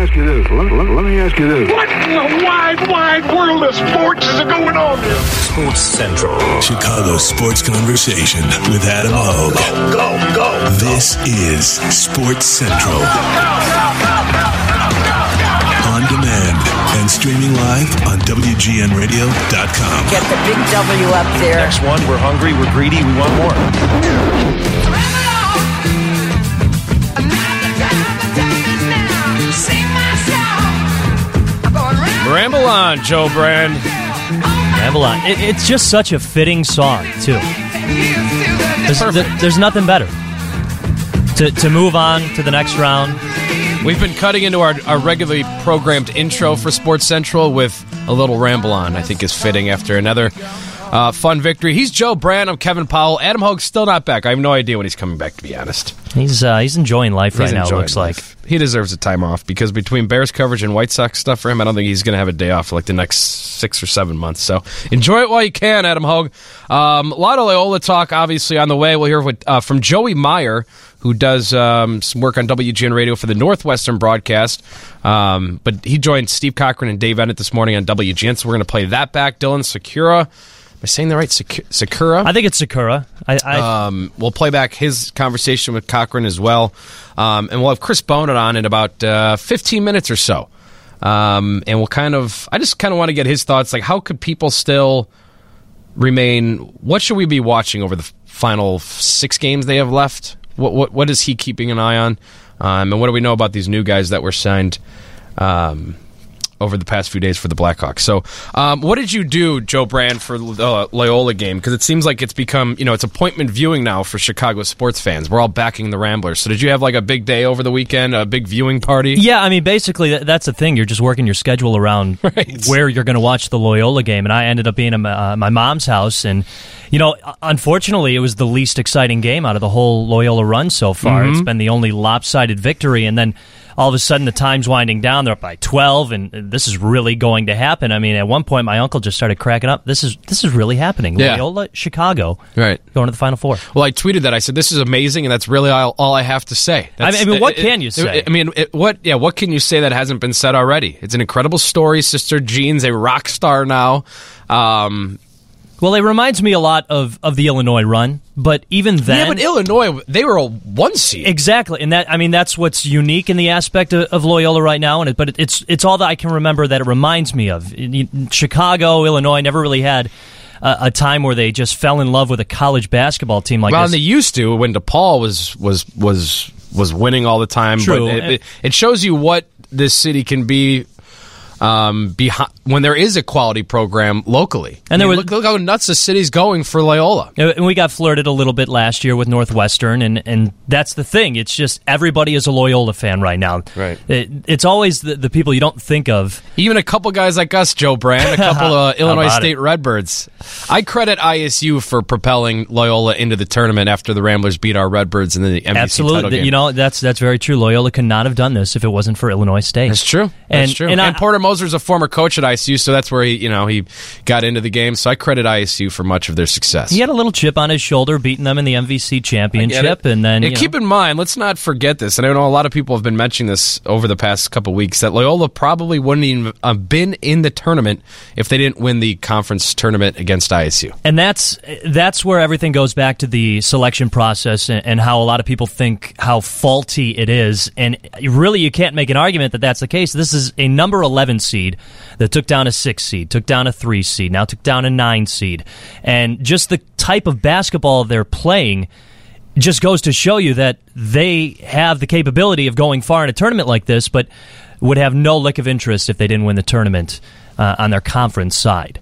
ask you this. Let, let, let me ask you this. What in the wide, wide world of sports is going on here? Sports Central. Chicago Sports Conversation with Adam Hogue. Go, go. This is Sports Central. On demand and streaming live on WGNRadio.com. Get the big W up there. Next one, we're hungry, we're greedy, we want more. Ramble on, Joe Brand. Ramble on. It, it's just such a fitting song, too. There's, there- there's nothing better. To, to move on to the next round. We've been cutting into our, our regularly programmed intro for Sports Central with a little ramble on, I think is fitting after another uh, fun victory. He's Joe Brand. I'm Kevin Powell. Adam Hogue's still not back. I have no idea when he's coming back, to be honest. He's uh, he's enjoying life right He's now, looks like. He deserves a time off because between Bears coverage and White Sox stuff for him, I don't think he's going to have a day off for like the next six or seven months. So enjoy it while you can, Adam Hogue. Um, a lot of Loyola talk, obviously, on the way. We'll hear what, uh, from Joey Meyer, who does um, some work on WGN Radio for the Northwestern broadcast. Um, but he joined Steve Cochran and Dave Eanet this morning on WGN, so we're going to play that back. Dylan Sikura. Am I saying the right? Sakura? I think it's Sakura. I, I, Um, we'll play back his conversation with Cochran as well. Um, and we'll have Chris Boden on in about uh, 15 minutes or so. Um, and we'll kind of, I just kind of want to get his thoughts. Like, how could people still remain, what should we be watching over the final six games they have left? What, what, what is he keeping an eye on? Um, and what do we know about these new guys that were signed? Over the past few days for the Blackhawks. So, um, what did you do, Joe Brand, for the Loyola game? Because it seems like it's become, you know, it's appointment viewing now for Chicago sports fans. We're all backing the Ramblers. So, did you have like a big day over the weekend, a big viewing party? yeah, I mean, basically, that's the thing. You're just working your schedule around Right. where you're going to watch the Loyola game. And I ended up being at my, uh, my mom's house. And, you know, unfortunately, it was the least exciting game out of the whole Loyola run so far. Mm-hmm. It's been the only lopsided victory. And then all of a sudden, the time's winding down. They're up by 12, and this is really going to happen. I mean, at one point, my uncle just started cracking up. This is this is really happening. Yeah. Loyola, Chicago, Right. going to the Final Four. Well, I tweeted that. I said, "This is amazing," and that's really all, all I have to say. I That's- mean, what it- can you it- say? I mean, it, what? Yeah, what can you say that hasn't been said already? It's an incredible story. Sister Jean's a rock star now. Um, Well, it reminds me a lot of, of the Illinois run, but even then, yeah, but Illinois, they were a one seed. exactly, and that I mean that's what's unique in the aspect of, of Loyola right now, and it, but it, it's it's all that I can remember that it reminds me of. Chicago, Illinois never really had a, a time where they just fell in love with a college basketball team like well, this. and they used to when DePaul was was was was winning all the time. True. But it, it, it shows you what this city can be. Um, behind when there is a quality program locally, And there I mean, was- look, look how nuts the city's going for Loyola. And we got flirted a little bit last year with Northwestern, and, and that's the thing. It's just everybody is a Loyola fan right now. Right. It, it's always the, the people you don't think of. Even a couple guys like us, Joe Brand, a couple of Illinois State it? Redbirds. I credit ISU for propelling Loyola into the tournament after the Ramblers beat our Redbirds in the title Absolutely, you know that's that's very true. Loyola could not have done this if it wasn't for Illinois State. That's true. That's And- true. and And, I- Porter Moser's a former coach at ISU, so that's where he, you know, he got into the game. So I credit ISU for much of their success. He had a little chip on his shoulder, beating them in the MVC championship, and then keep know, in mind, let's not forget this. And I know a lot of people have been mentioning this over the past couple weeks that Loyola probably wouldn't even have been in the tournament if they didn't win the conference tournament against ISU. and that's that's where everything goes back to the selection process and, and how a lot of people think how faulty it is. And really, you can't make an argument that that's the case. This is a number eleven seed that took down a six seed, took down a three seed, now took down a nine seed, and just the type of basketball they're playing. just goes to show you that they have the capability of going far in a tournament like this, but would have no lick of interest if they didn't win the tournament uh, on their conference side.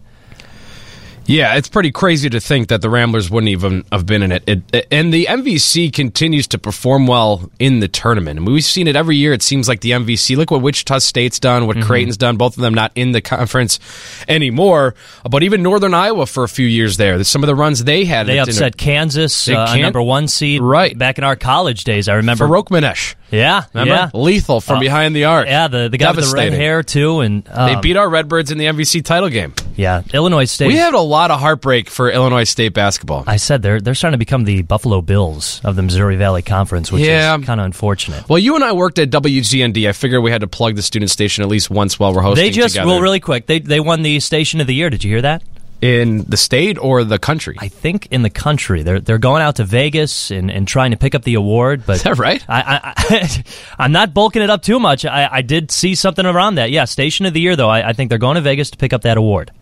Yeah, it's pretty crazy to think that the Ramblers wouldn't even have been in it. it. And the MVC continues to perform well in the tournament. I mean, we've seen it every year. It seems like the MVC. Look what Wichita State's done, what Creighton's done. Both of them not in the conference anymore. But even Northern Iowa for a few years there. Some of the runs they had. They upset Kansas, uh, number one seed, Right. back in our college days. I remember. Farokhmanesh. Yeah, Remember? yeah, Lethal from Uh, behind the arc. yeah. The the guy with the red hair too, and They um, beat our Redbirds in the MVC title game. Yeah, Illinois State. We had a lot of heartbreak for Illinois State basketball. I said they're they're starting to become the Buffalo Bills of the Missouri Valley Conference, which Yeah. is kind of unfortunate. Well, you and I worked at WZND. I figured we had to plug the student station at least once while we're hosting They just together. well, really quick. They they won the Station of the Year. Did you hear that? In the state or the country. I think in the country. They're they're going out to Vegas and, and trying to pick up the award. But Is that right? I, I, I'm not bulking it up too much. I, I did see something around that. Yeah, Station of the Year though. I, I think they're going to Vegas to pick up that award.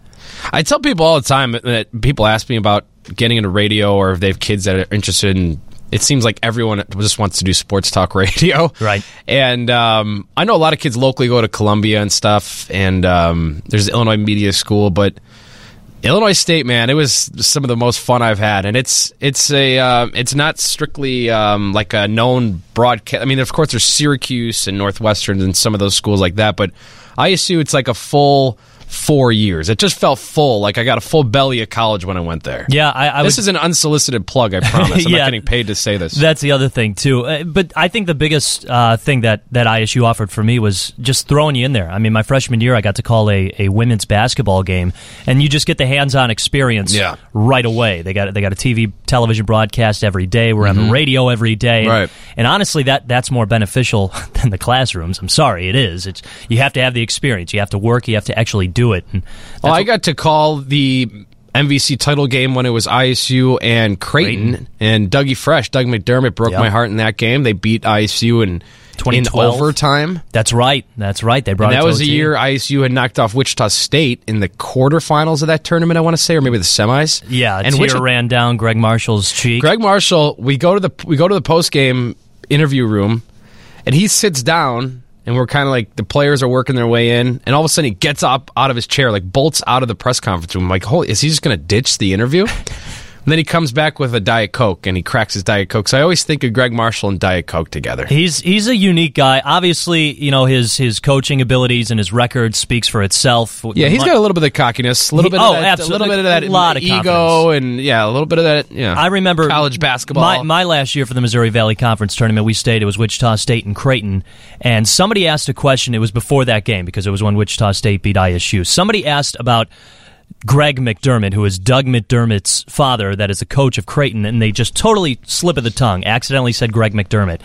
I tell people all the time that people ask me about getting into radio or if they have kids that are interested in. It seems like everyone just wants to do sports talk radio, Right. And um, I know a lot of kids locally go to Columbia and stuff, and um, there's Illinois Media School, but Illinois State, man, it was some of the most fun I've had, and it's it's a uh, it's not strictly um, like a known broadcast. I mean, of course, there's Syracuse and Northwestern and some of those schools like that, but ISU, it's like a full four years. It just felt full, like I got a full belly of college when I went there. Yeah, I, I this would- is an unsolicited plug. I promise. I'm Yeah. not getting paid to say this. That's the other thing too. Uh, but I think the biggest uh, thing that that ISU offered for me was just throwing you in there. I mean, my freshman year, I got to call a, a women's basketball game, and you just get the hands-on experience Yeah. right away. They got they got a TV television broadcast every day. We're on the radio every day, Mm-hmm. Right. And honestly, that that's more beneficial than the classrooms. I'm sorry, it is. It's you have to have the experience. You have to work. You have to actually do it. Well, oh, I got to call the MVC title game when it was ISU and Creighton, Creighton. and Dougie Fresh, Doug McDermott broke Yep. my heart in that game. They beat ISU in in overtime. that's right. That's right. They brought And that was a year ISU had knocked off Wichita State in the quarterfinals of that tournament. I want to say, or maybe the semis. Yeah, and Wichita- ran down Gregg Marshall's cheek. Gregg Marshall, we go to the we go to the post game interview room, and he sits down, and we're kind of like the players are working their way in, and all of a sudden he gets up out of his chair, like bolts out of the press conference room. I'm like, holy, is he just going to ditch the interview? And then he comes back with a Diet Coke and he cracks his Diet Coke. So I always think of Gregg Marshall and Diet Coke together. He's he's a unique guy. Obviously, you know his his coaching abilities and his record speaks for itself. Yeah, he's got a little bit of cockiness, a little He- bit of oh, that, absolutely. a little bit of that A lot of ego, confidence. and yeah, a little bit of that. Yeah, I remember college basketball. My, my last year for the Missouri Valley Conference tournament, we stayed. It was Wichita State and Creighton, and somebody asked a question. It was before that game because it was when Wichita State beat ISU. Somebody asked about Greg McDermott, who is Doug McDermott's father, that is the coach of Creighton, and they just totally slip of the tongue, accidentally said Greg McDermott,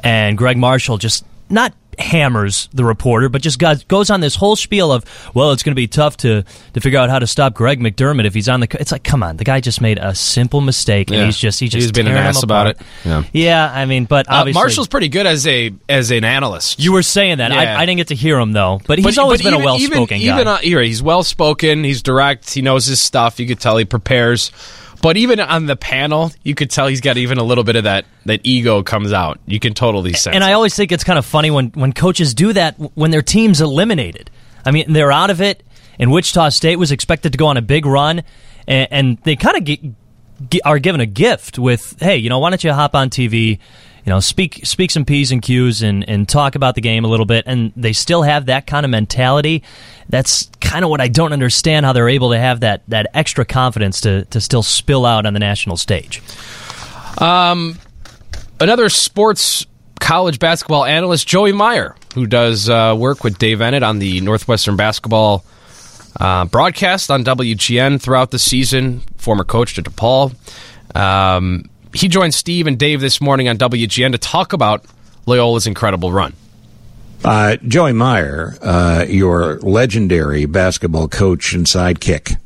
and Gregg Marshall just not hammers the reporter, but just goes, goes on this whole spiel of, well, it's going to be tough to to figure out how to stop Greg McDermott if he's on the. co-" It's like, come on, the guy just made a simple mistake, and Yeah. he's just he's just He's been an ass about it. Yeah. I mean, but Uh, Marshall's pretty good as a as an analyst. You were saying that. Yeah. I, I didn't get to hear him though, but he's But- always but been even- a well-spoken even, guy. Even uh, he's well spoken. He's direct. He knows his stuff. You could tell he prepares. But even on the panel, you could tell he's got even a little bit of that that ego comes out. You can totally sense. and. I always think it's kind of funny when, when coaches do that when their team's eliminated. I mean, they're out of it, and Wichita State was expected to go on a big run, and, and they kind of get, are given a gift with, hey, you know, why don't you hop on TV, you know, speak speak some p's and q's and, and talk about the game a little bit, and they still have that kind of mentality. That's kind of what I don't understand how they're able to have that that extra confidence to to still spill out on the national stage. Um, another sports college basketball analyst, Joey Meyer, who does uh, work with Dave Eanet on the Northwestern basketball uh, broadcast on WGN throughout the season. Former coach to DePaul. Um, he joined Steve and Dave this morning on WGN to talk about Loyola's incredible run. Uh, Joey Meyer, uh, your legendary basketball coach and sidekick,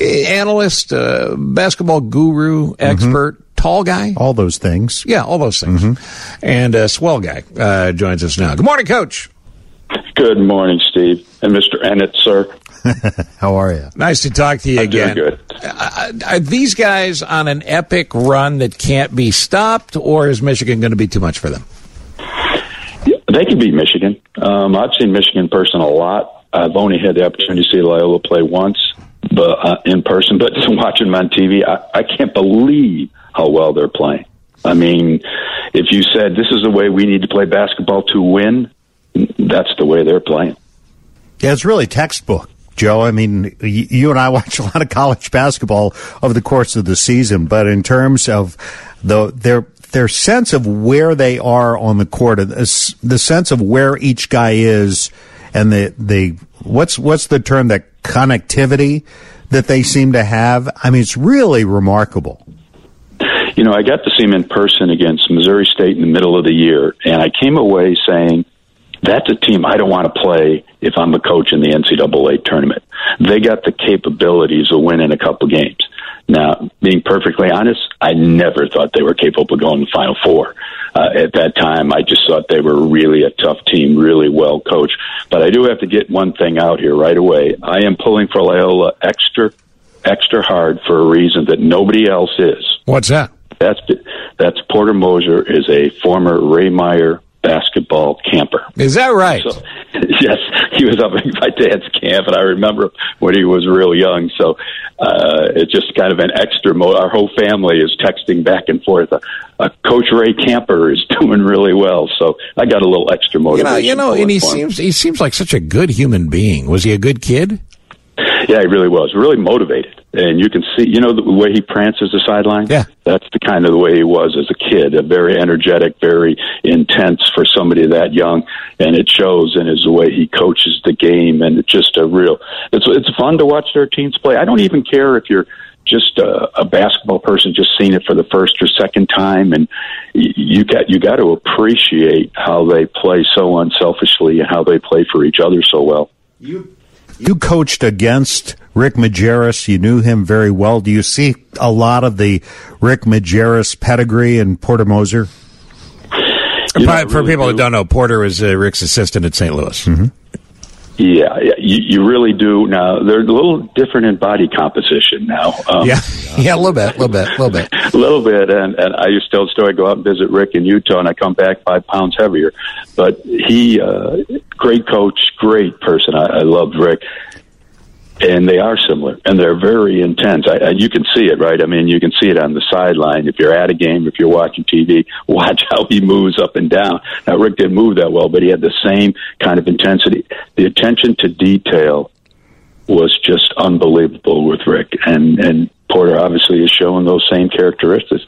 analyst, uh, basketball guru, expert, tall guy. all those things. Yeah, all those things. And a swell guy uh, joins us now. Good morning, Coach. Good morning, Steve and Mr. Eanet, sir. How are you? Nice to talk to you I'm doing again. good. Uh, are these guys on an epic run that can't be stopped, or is Michigan going to be too much for them? They can beat Michigan. Um, I've seen Michigan in person a lot. I've only had the opportunity to see Loyola play once, but uh, in person. But watching them on TV, I, I can't believe how well they're playing. I mean, if you said this is the way we need to play basketball to win, that's the way they're playing. Yeah, it's really textbook, Joe. I mean, you and I watch a lot of college basketball over the course of the season, but in terms of the their their sense of where they are on the court, uh, the the sense of where each guy is and the the what's what's the term that connectivity that they seem to have. I mean, it's really remarkable. You know, I got to see him in person against Missouri State in the middle of the year, and I came away saying, that's a team I don't want to play if I'm a coach in the NCAA tournament. They got the capabilities of winning a couple games. Now, being perfectly honest, I never thought they were capable of going to the Final Four. Uh, at that time, I just thought they were really a tough team, really well coached. But I do have to get one thing out here right away. I am pulling for Loyola extra, extra hard for a reason that nobody else is. What's that? That's that's Porter Moser is a former Ray Meyer basketball camper. Is that right? So, yes, he was up at my dad's camp, and I remember when he was real young. So uh, it's just kind of an extra. Mo- our whole family is texting back and forth. Uh, uh, Coach Ray Camper is doing really well, so I got a little extra You motivation. know, you know, and he seems he seems like such a good human being. Was he a good kid? Yeah, he really was. Really motivated. And you can see, you know, the way he prances the sideline? Yeah. That's the kind of the way he was as a kid. A very energetic, very intense for somebody that young. And it shows in his way he coaches the game. And it's just a real, it's, it's fun to watch their teams play. I don't even care if you're, just a, a basketball person just seeing it for the first or second time and you got you got to appreciate how they play so unselfishly and how they play for each other so well You You coached against Rick Majerus. You knew him very well. Do you see a lot of the Rick Majerus pedigree in Porter Moser? You know, For- for really people do. that don't know, Porter was uh, Rick's assistant at St. Louis. Yeah, yeah you, you really do. Now they're a little different in body composition now. Um, Yeah, yeah, a little bit, a little bit, a little bit. a little bit. And and I used to tell the story. I go out and visit Rick in Utah, and I come back five pounds heavier. But he, uh, great coach, great person. I, I loved Rick. And they are similar, and they're very intense. I, you can see it, right? I mean, you can see it on the sideline. If you're at a game, if you're watching TV, watch how he moves up and down. Now, Rick didn't move that well, but he had the same kind of intensity. The attention to detail was just unbelievable with Rick, and and Porter obviously is showing those same characteristics.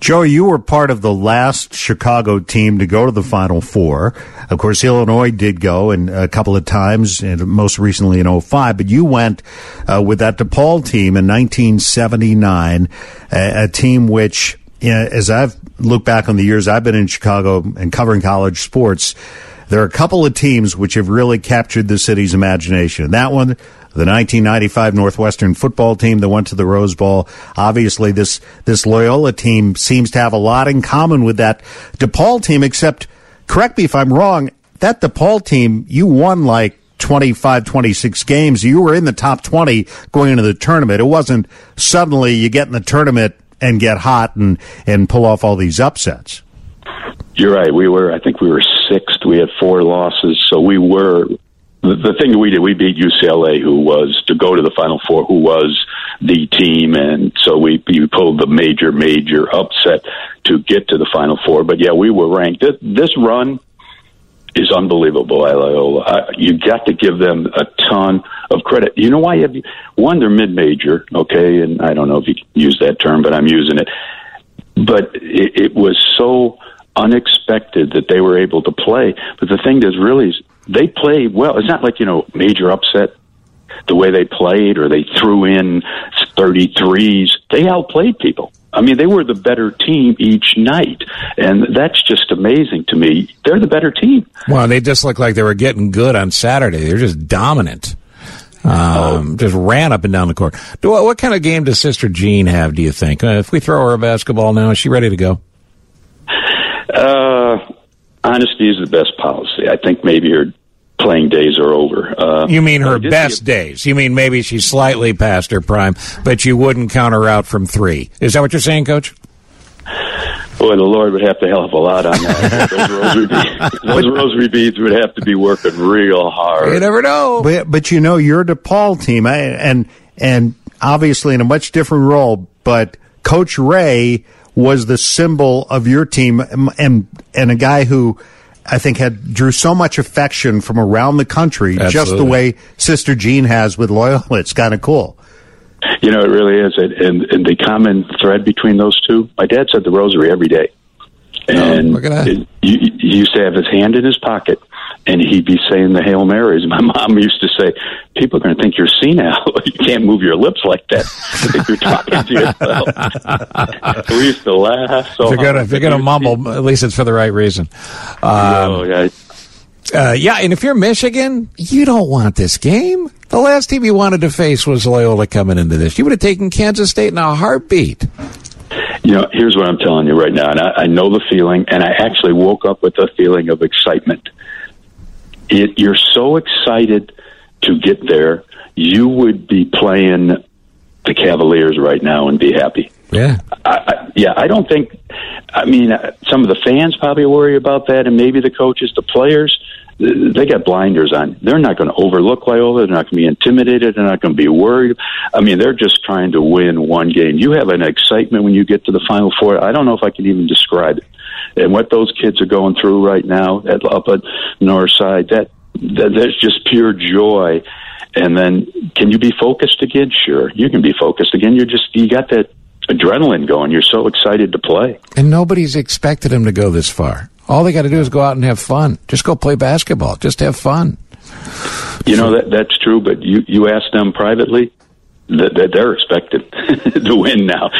Joe, you were part of the last Chicago team to go to the Final Four. Of course, Illinois did go and a couple of times, and most recently in 05, but you went uh, with that DePaul team in 1979, a, a team which, you know, as I've looked back on the years I've been in Chicago and covering college sports, there are a couple of teams which have really captured the city's imagination. That one, the 1995 Northwestern football team that went to the Rose Bowl. Obviously, this this Loyola team seems to have a lot in common with that DePaul team. Except, correct me if I'm wrong. That DePaul team, you won like 25, 26 games. You were in the top 20 going into the tournament. It wasn't suddenly you get in the tournament and get hot and and pull off all these upsets. You're right. We were, I think, we were sixth. We had four losses, so we were. The, the thing that we did, we beat UCLA, who was to go to the Final Four, who was the team, and so we, we pulled the major, major upset to get to the Final Four. But yeah, we were ranked. This, this run is unbelievable, Loyola. Uh, you got to give them a ton of credit. You know why? You have, one, they're mid-major, okay, and I don't know if you use that term, but I'm using it. But it, it was so unexpected that they were able to play. But the thing is, really, they played well. It's not like you know major upset the way they played or they threw in 33s. They outplayed people. I mean, they were the better team each night, and that's just amazing to me. They're the better team. Well, they just looked like they were getting good on Saturday. They're just dominant. Um, Just ran up and down the court. Do- What, what kind of game does Sister Jean have? Do you think? Uh, if we throw her a basketball now, is she ready to go? Uh, honesty is the best policy. I think maybe her playing days are over. Uh, You mean her I did see best a- days? You mean maybe she's slightly past her prime, but you wouldn't count her out from three? Is that what you're saying, Coach? Boy, the Lord would have to help a lot on that. those, rosary beads, those rosary beads would have to be working real hard. You never know. But but you know you're a DePaul team, I- and and obviously in a much different role. But Coach Ray was the symbol of your team, and and a guy who I think had drew so much affection from around the country, just the way Sister Jean has with Loyola. It's kind of cool. You know, it really is. And, and, and the common thread between those two, my dad said the rosary every day. Oh, and look at that. it- you, he used to have his hand in his pocket, and he'd be saying the Hail Marys. My mom used to say, "People are going to think you're senile. you can't move your lips like that. if you're talking to yourself." we used to laugh so if you're gonna you're mumble, at least it's for the right reason. Um, oh yeah. Uh, yeah, and if you're Michigan, you don't want this game. The last team you wanted to face was Loyola coming into this. You would have taken Kansas State in a heartbeat. You know, here's what I'm telling you right now, and I, I know the feeling, and I actually woke up with a feeling of excitement. It, you're so excited to get there, you would be playing the Cavaliers right now and be happy. Yeah. I, I, yeah, I don't think. I mean, uh, some of the fans probably worry about that, and maybe the coaches, the players, they got blinders on. They're not going to overlook Loyola. They're not going to be intimidated. They're not going to be worried. I mean, they're just trying to win one game. You have an excitement when you get to the Final Four. I don't know if I can even describe it. And what those kids are going through right now at, up at Northside, that, that that's just pure joy. And then, can you be focused again? Sure, you can be focused again. You're just you got that adrenaline going. You're so excited to play. And nobody's expected them to go this far. All they got to do is go out and have fun. Just go play basketball. Just have fun. You know that that's true, but you you ask them privately, that, that they're expected to win now.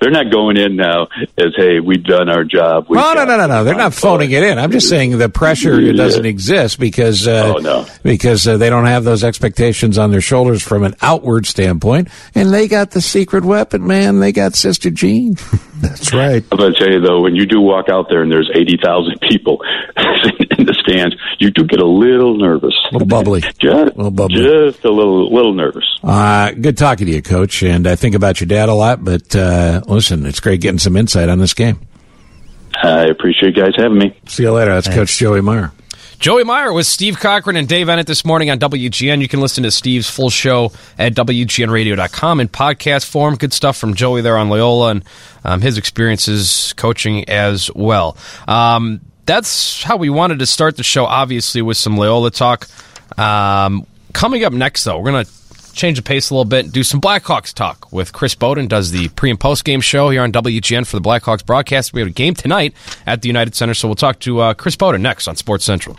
They're not going in now as, "Hey, we've done our job." We've No, no, no, no, no. They're not phoning it in. I'm just saying the pressure Yeah. doesn't exist because uh, Oh, no. because uh, they don't have those expectations on their shoulders from an outward standpoint, and they got the secret weapon, man. They got Sister Jean. That's right. I'm going to tell you though, when you do walk out there and there's eighty thousand people in the stands, you do get a little nervous, A little bubbly. just, little bubbly. just a little, little nervous. Uh, good talking to you, Coach, and I think about your dad a lot. But uh, listen, it's great getting some insight on this game. I appreciate you guys having me. See you later. That's Coach Joey Meyer. Joey Meyer with Steve Cochran and Dave Eanet this morning on WGN. You can listen to Steve's full show at WGNradio.com in podcast form. Good stuff from Joey there on Loyola and um, his experiences coaching as well. Um, that's how we wanted to start the show, obviously, with some Loyola talk. Um, coming up next, though, we're going to change the pace a little bit, and do some Blackhawks talk with Chris Boden, does the pre and post game show here on WGN for the Blackhawks broadcast. We have a game tonight at the United Center, so we'll talk to uh, Chris Boden next on Sports Central.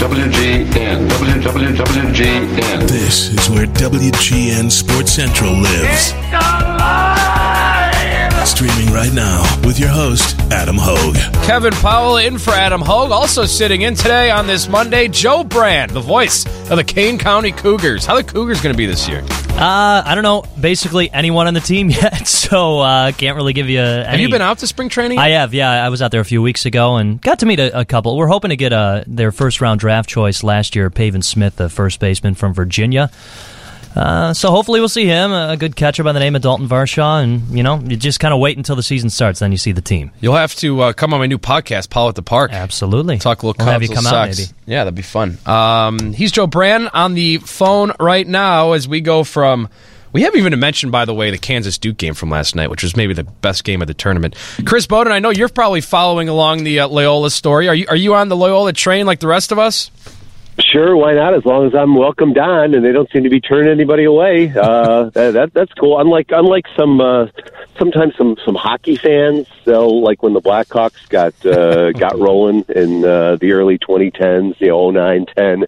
WGN. WWWGN. This is where WGN Sports Central lives. Streaming right now with your host, Adam Hogue. Kevin Powell in for Adam Hogue. Also sitting in today on this Monday, Joe Brand, the voice of the Kane County Cougars. How the Cougars going to be this year? Uh, I don't know. Basically, anyone on the team yet, so uh, can't really give you. Any, Have you been out to spring training? I have, yeah. I was out there a few weeks ago and got to meet a, a couple. We're hoping to get uh, their first round draft choice last year, Pavin Smith, the first baseman from Virginia. Uh, so hopefully we'll see him, a good catcher by the name of Daulton Varsho, and you know, you just kind of wait until the season starts, then you see the team. You'll have to uh, come on my new podcast, Paul at the Park. Absolutely, Talk a little We'll have you come out, maybe. Yeah, that'd be fun. Um, he's Joe Brand on the phone right now as we go from. We haven't even mentioned, by the way, the Kansas Duke game from last night, which was maybe the best game of the tournament. Chris Boden, I know you're probably following along the uh, Loyola story. Are you are you on the Loyola train like the rest of us? Sure, why not? As long as I'm welcomed on, and they don't seem to be turning anybody away. Uh, that, that that's cool. Unlike unlike some uh, sometimes some some hockey fans, they'll like when the Blackhawks got uh, got rolling in uh, the early 2010s, the know, 09, 10.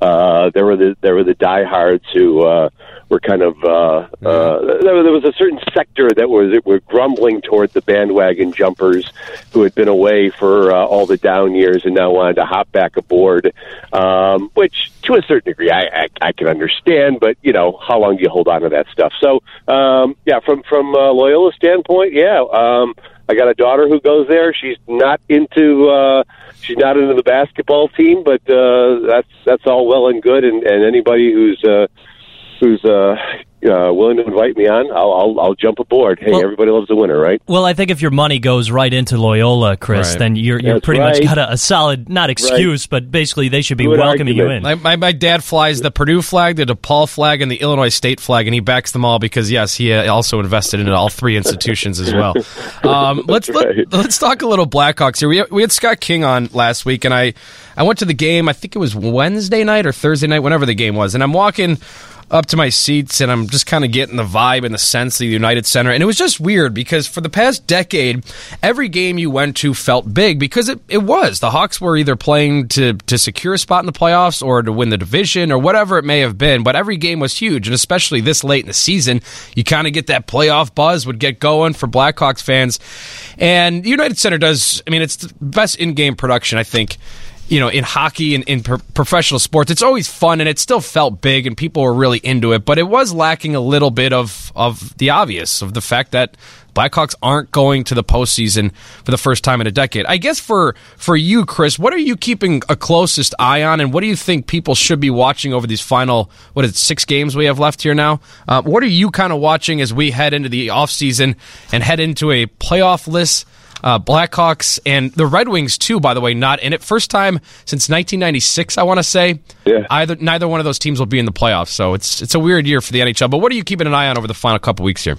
Uh, there were the there were the diehards who. Uh, were kind of uh, uh, there, was a certain sector that was that were grumbling toward the bandwagon jumpers who had been away for uh, all the down years and now wanted to hop back aboard, um, which to a certain degree I, I, I can understand, but you know how long do you hold on to that stuff? So um, yeah, from from uh, Loyola standpoint, yeah. Um, I got a daughter who goes there. She's not into uh, she's not into the basketball team, but uh, that's that's all well and good. And, and anybody who's uh, who's uh, uh, willing to invite me on, I'll I'll, I'll jump aboard. Hey, Well- everybody loves a winner, right? Well, I think if your money goes right into Loyola, Chris, Right. then you're you're That's pretty much got a, a solid not excuse, but basically they should be Good welcoming argument. you in. My, my, my dad flies the Purdue flag, the DePaul flag, and the Illinois State flag, and he backs them all because yes, he uh, also invested in all three institutions as well. Um, let's right. let, let's talk a little Blackhawks here. We we had Scott King on last week, and I I went to the game. I think it was Wednesday night or Thursday night, whenever the game was, and I'm walking up to my seats and I'm just kind of getting the vibe and the sense of the United Center. And it was just weird because for the past decade, every game you went to felt big because it, it was. The Hawks were either playing to, to secure a spot in the playoffs or to win the division or whatever it may have been. But every game was huge. And especially this late in the season, you kind of get that playoff buzz would get going for Blackhawks fans. And the United Center does, I mean, it's the best in game production, I think you know, in hockey and in pro- professional sports, it's always fun and it still felt big and people were really into it, but it was lacking a little bit of, of the obvious, of the fact that Blackhawks aren't going to the postseason for the first time in a decade. I guess for, for you, Chris, what are you keeping a closest eye on and what do you think people should be watching over these final, what is it, six games we have left here now? Uh, what are you kind of watching as we head into the offseason and head into a playoff list? Uh, Blackhawks and the Red Wings too. By the way, not in it. First time since 1996, I want to say. Yeah. Either neither one of those teams will be in the playoffs, so it's it's a weird year for the NHL. But what are you keeping an eye on over the final couple weeks here?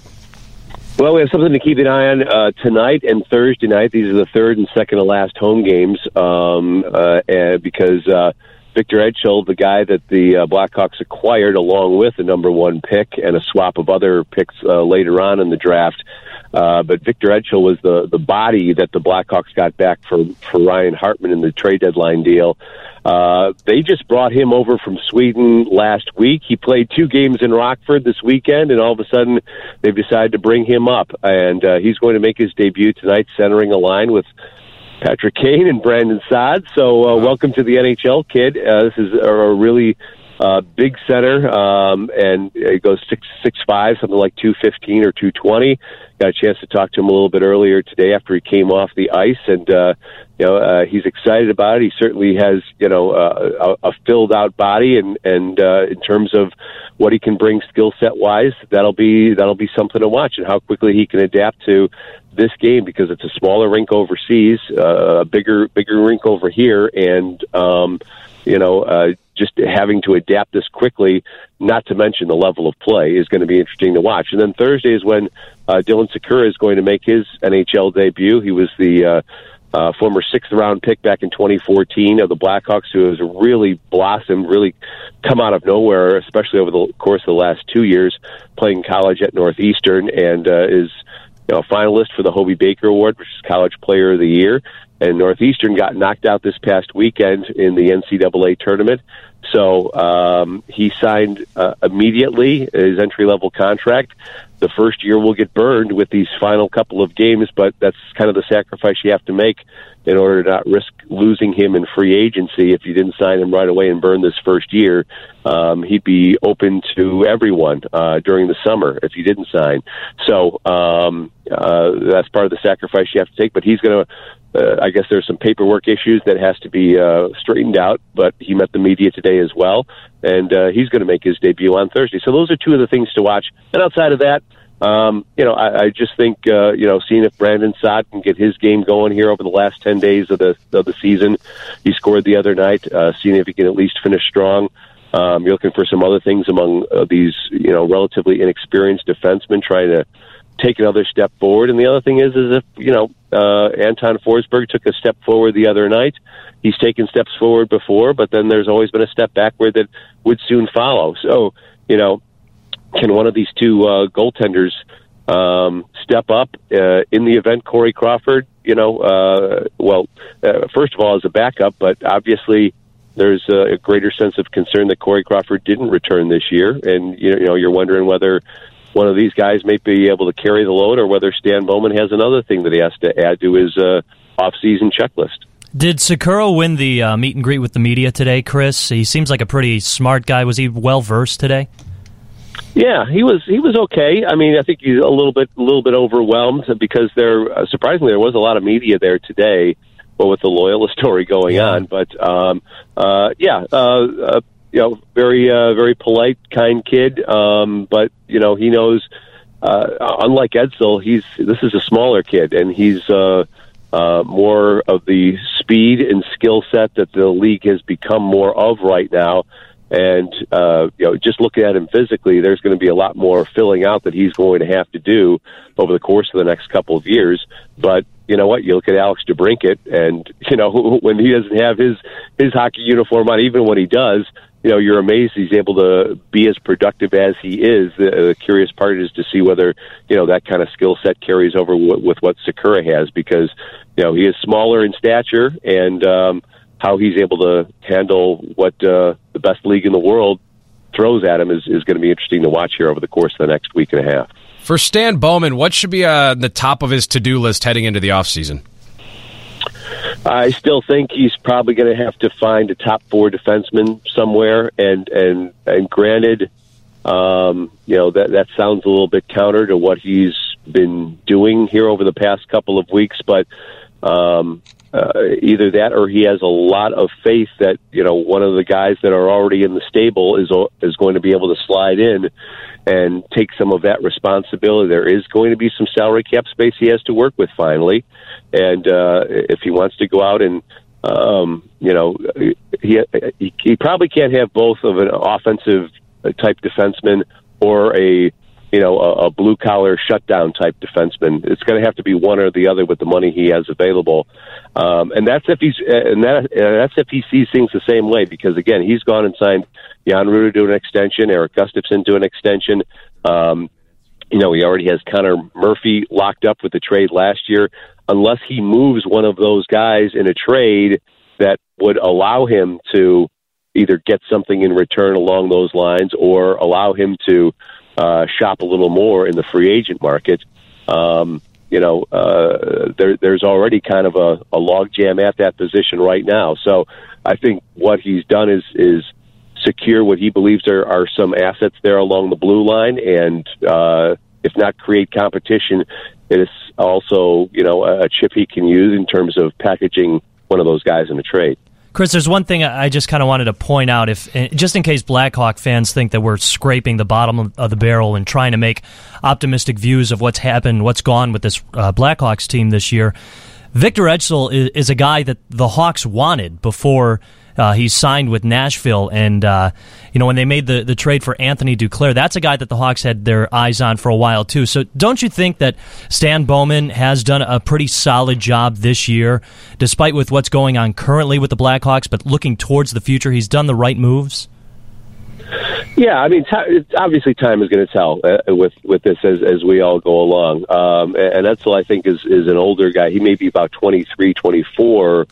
Well, we have something to keep an eye on uh, tonight and Thursday night. These are the third and second to last home games um, uh, because uh, Victor Ejdsell, the guy that the uh, Blackhawks acquired along with the number one pick and a swap of other picks uh, later on in the draft, uh, but Victor Ejdsell was the the body that the Blackhawks got back for for Ryan Hartman in the trade deadline deal. Uh, they just brought him over from Sweden last week. He played two games in Rockford this weekend, and all of a sudden they've decided to bring him up, and uh, he's going to make his debut tonight, centering a line with Patrick Kane and Brandon Saad. So, uh, welcome to the NHL, kid. Uh, this is a really uh, big center, um, and it goes six six five, something like two fifteen or two twenty. Got a chance to talk to him a little bit earlier today after he came off the ice, and uh, you know uh, he's excited about it. He certainly has you know uh, a, a filled out body, and and uh, in terms of what he can bring skill set wise, that'll be that'll be something to watch, and how quickly he can adapt to this game because it's a smaller rink overseas, uh, a bigger bigger rink over here, and um, you know. Uh, just having to adapt this quickly, not to mention the level of play, is going to be interesting to watch. And then Thursday is when uh, Dylan Sikura is going to make his NHL debut. He was the uh, uh, former sixth round pick back in 2014 of the Blackhawks, who has really blossomed, really come out of nowhere, especially over the course of the last two years, playing college at Northeastern, and uh, is you know, a finalist for the Hobey Baker Award, which is College Player of the Year. And Northeastern got knocked out this past weekend in the NCAA tournament. So um, he signed uh, immediately his entry level contract. The first year will get burned with these final couple of games, but that's kind of the sacrifice you have to make in order to not risk losing him in free agency. If you didn't sign him right away and burn this first year, um, he'd be open to everyone uh, during the summer if you didn't sign. So um, uh, that's part of the sacrifice you have to take. But he's going to uh, I guess there's some paperwork issues that has to be uh, straightened out, but he met the media today as well, and uh, he's going to make his debut on Thursday. So those are two of the things to watch. And outside of that, um, you know, I, I just think uh, you know, seeing if Brandon Saad can get his game going here over the last ten days of the of the season. He scored the other night. Uh, seeing if he can at least finish strong. Um, you're looking for some other things among uh, these, you know, relatively inexperienced defensemen trying to take another step forward. And the other thing is, is if you know uh, Anton Forsberg took a step forward the other night, he's taken steps forward before, but then there's always been a step backward that would soon follow. So you know, can one of these two uh, goaltenders um, step up uh, in the event Corey Crawford? You know, uh, well, uh, first of all, as a backup, but obviously there's a greater sense of concern that Corey Crawford didn't return this year, and you know you're wondering whether one of these guys may be able to carry the load, or whether Stan Bowman has another thing that he has to add to his uh, off-season checklist. Did Sikura win the uh, meet and greet with the media today, Chris? He seems like a pretty smart guy. Was he well versed today? Yeah, he was. He was okay. I mean, I think he's a little bit, a little bit overwhelmed because there, uh, surprisingly, there was a lot of media there today, well, with the Loyola story going yeah. on. But um, uh, yeah, uh, uh, you know, very uh, very polite, kind kid. Um, but you know, he knows. Uh, unlike Ejdsell, he's this is a smaller kid, and he's uh, uh, more of the speed and skill set that the league has become more of right now. And uh, you know, just looking at him physically, there's going to be a lot more filling out that he's going to have to do over the course of the next couple of years. But you know what? You look at Alex DeBrincat, and you know when he doesn't have his his hockey uniform on, even when he does, you know, you're amazed he's able to be as productive as he is. The, the curious part is to see whether, you know, that kind of skill set carries over w- with what Sikura has because, you know, he is smaller in stature and um, how he's able to handle what uh, the best league in the world throws at him is, is going to be interesting to watch here over the course of the next week and a half. For Stan Bowman, what should be uh, the top of his to do list heading into the offseason? I still think he's probably going to have to find a top four defenseman somewhere, and and and granted, um, you know that that sounds a little bit counter to what he's been doing here over the past couple of weeks, but um, uh, either that or he has a lot of faith that you know one of the guys that are already in the stable is is going to be able to slide in and take some of that responsibility. There is going to be some salary cap space he has to work with finally, and uh, if he wants to go out and um, you know he, he he probably can't have both of an offensive type defenseman or a you know, a, a blue collar shutdown type defenseman. It's going to have to be one or the other with the money he has available, um, and that's if he's and that and that's if he sees things the same way. Because again, he's gone and signed Jan Rutta to an extension, Erik Gustafsson to an extension. Um, you know, he already has Connor Murphy locked up with the trade last year. Unless he moves one of those guys in a trade that would allow him to either get something in return along those lines or allow him to uh, shop a little more in the free agent market. Um, you know, uh, there, there's already kind of a, a logjam at that position right now. So I think what he's done is is secure what he believes are, are some assets there along the blue line, and uh, if not create competition, it is also you know a chip he can use in terms of packaging one of those guys in a trade. Chris, there's one thing I just kind of wanted to point out, if eh, just in case Blackhawk fans think that we're scraping the bottom of the barrel and trying to make optimistic views of what's happened, what's gone with this uh, Blackhawks team this year. Victor Ejdsell is, is, a guy that the Hawks wanted before uh, he signed with Nashville, and uh, you know when they made the, the trade for Anthony Duclair, that's a guy that the Hawks had their eyes on for a while too. So don't you think that Stan Bowman has done a pretty solid job this year, despite with what's going on currently with the Blackhawks, but looking towards the future, he's done the right moves. Yeah, I mean, t- obviously, time is going to tell uh, with with this as as we all go along. Um, and Ejdsell, I think, is is an older guy. He may be about 23, 24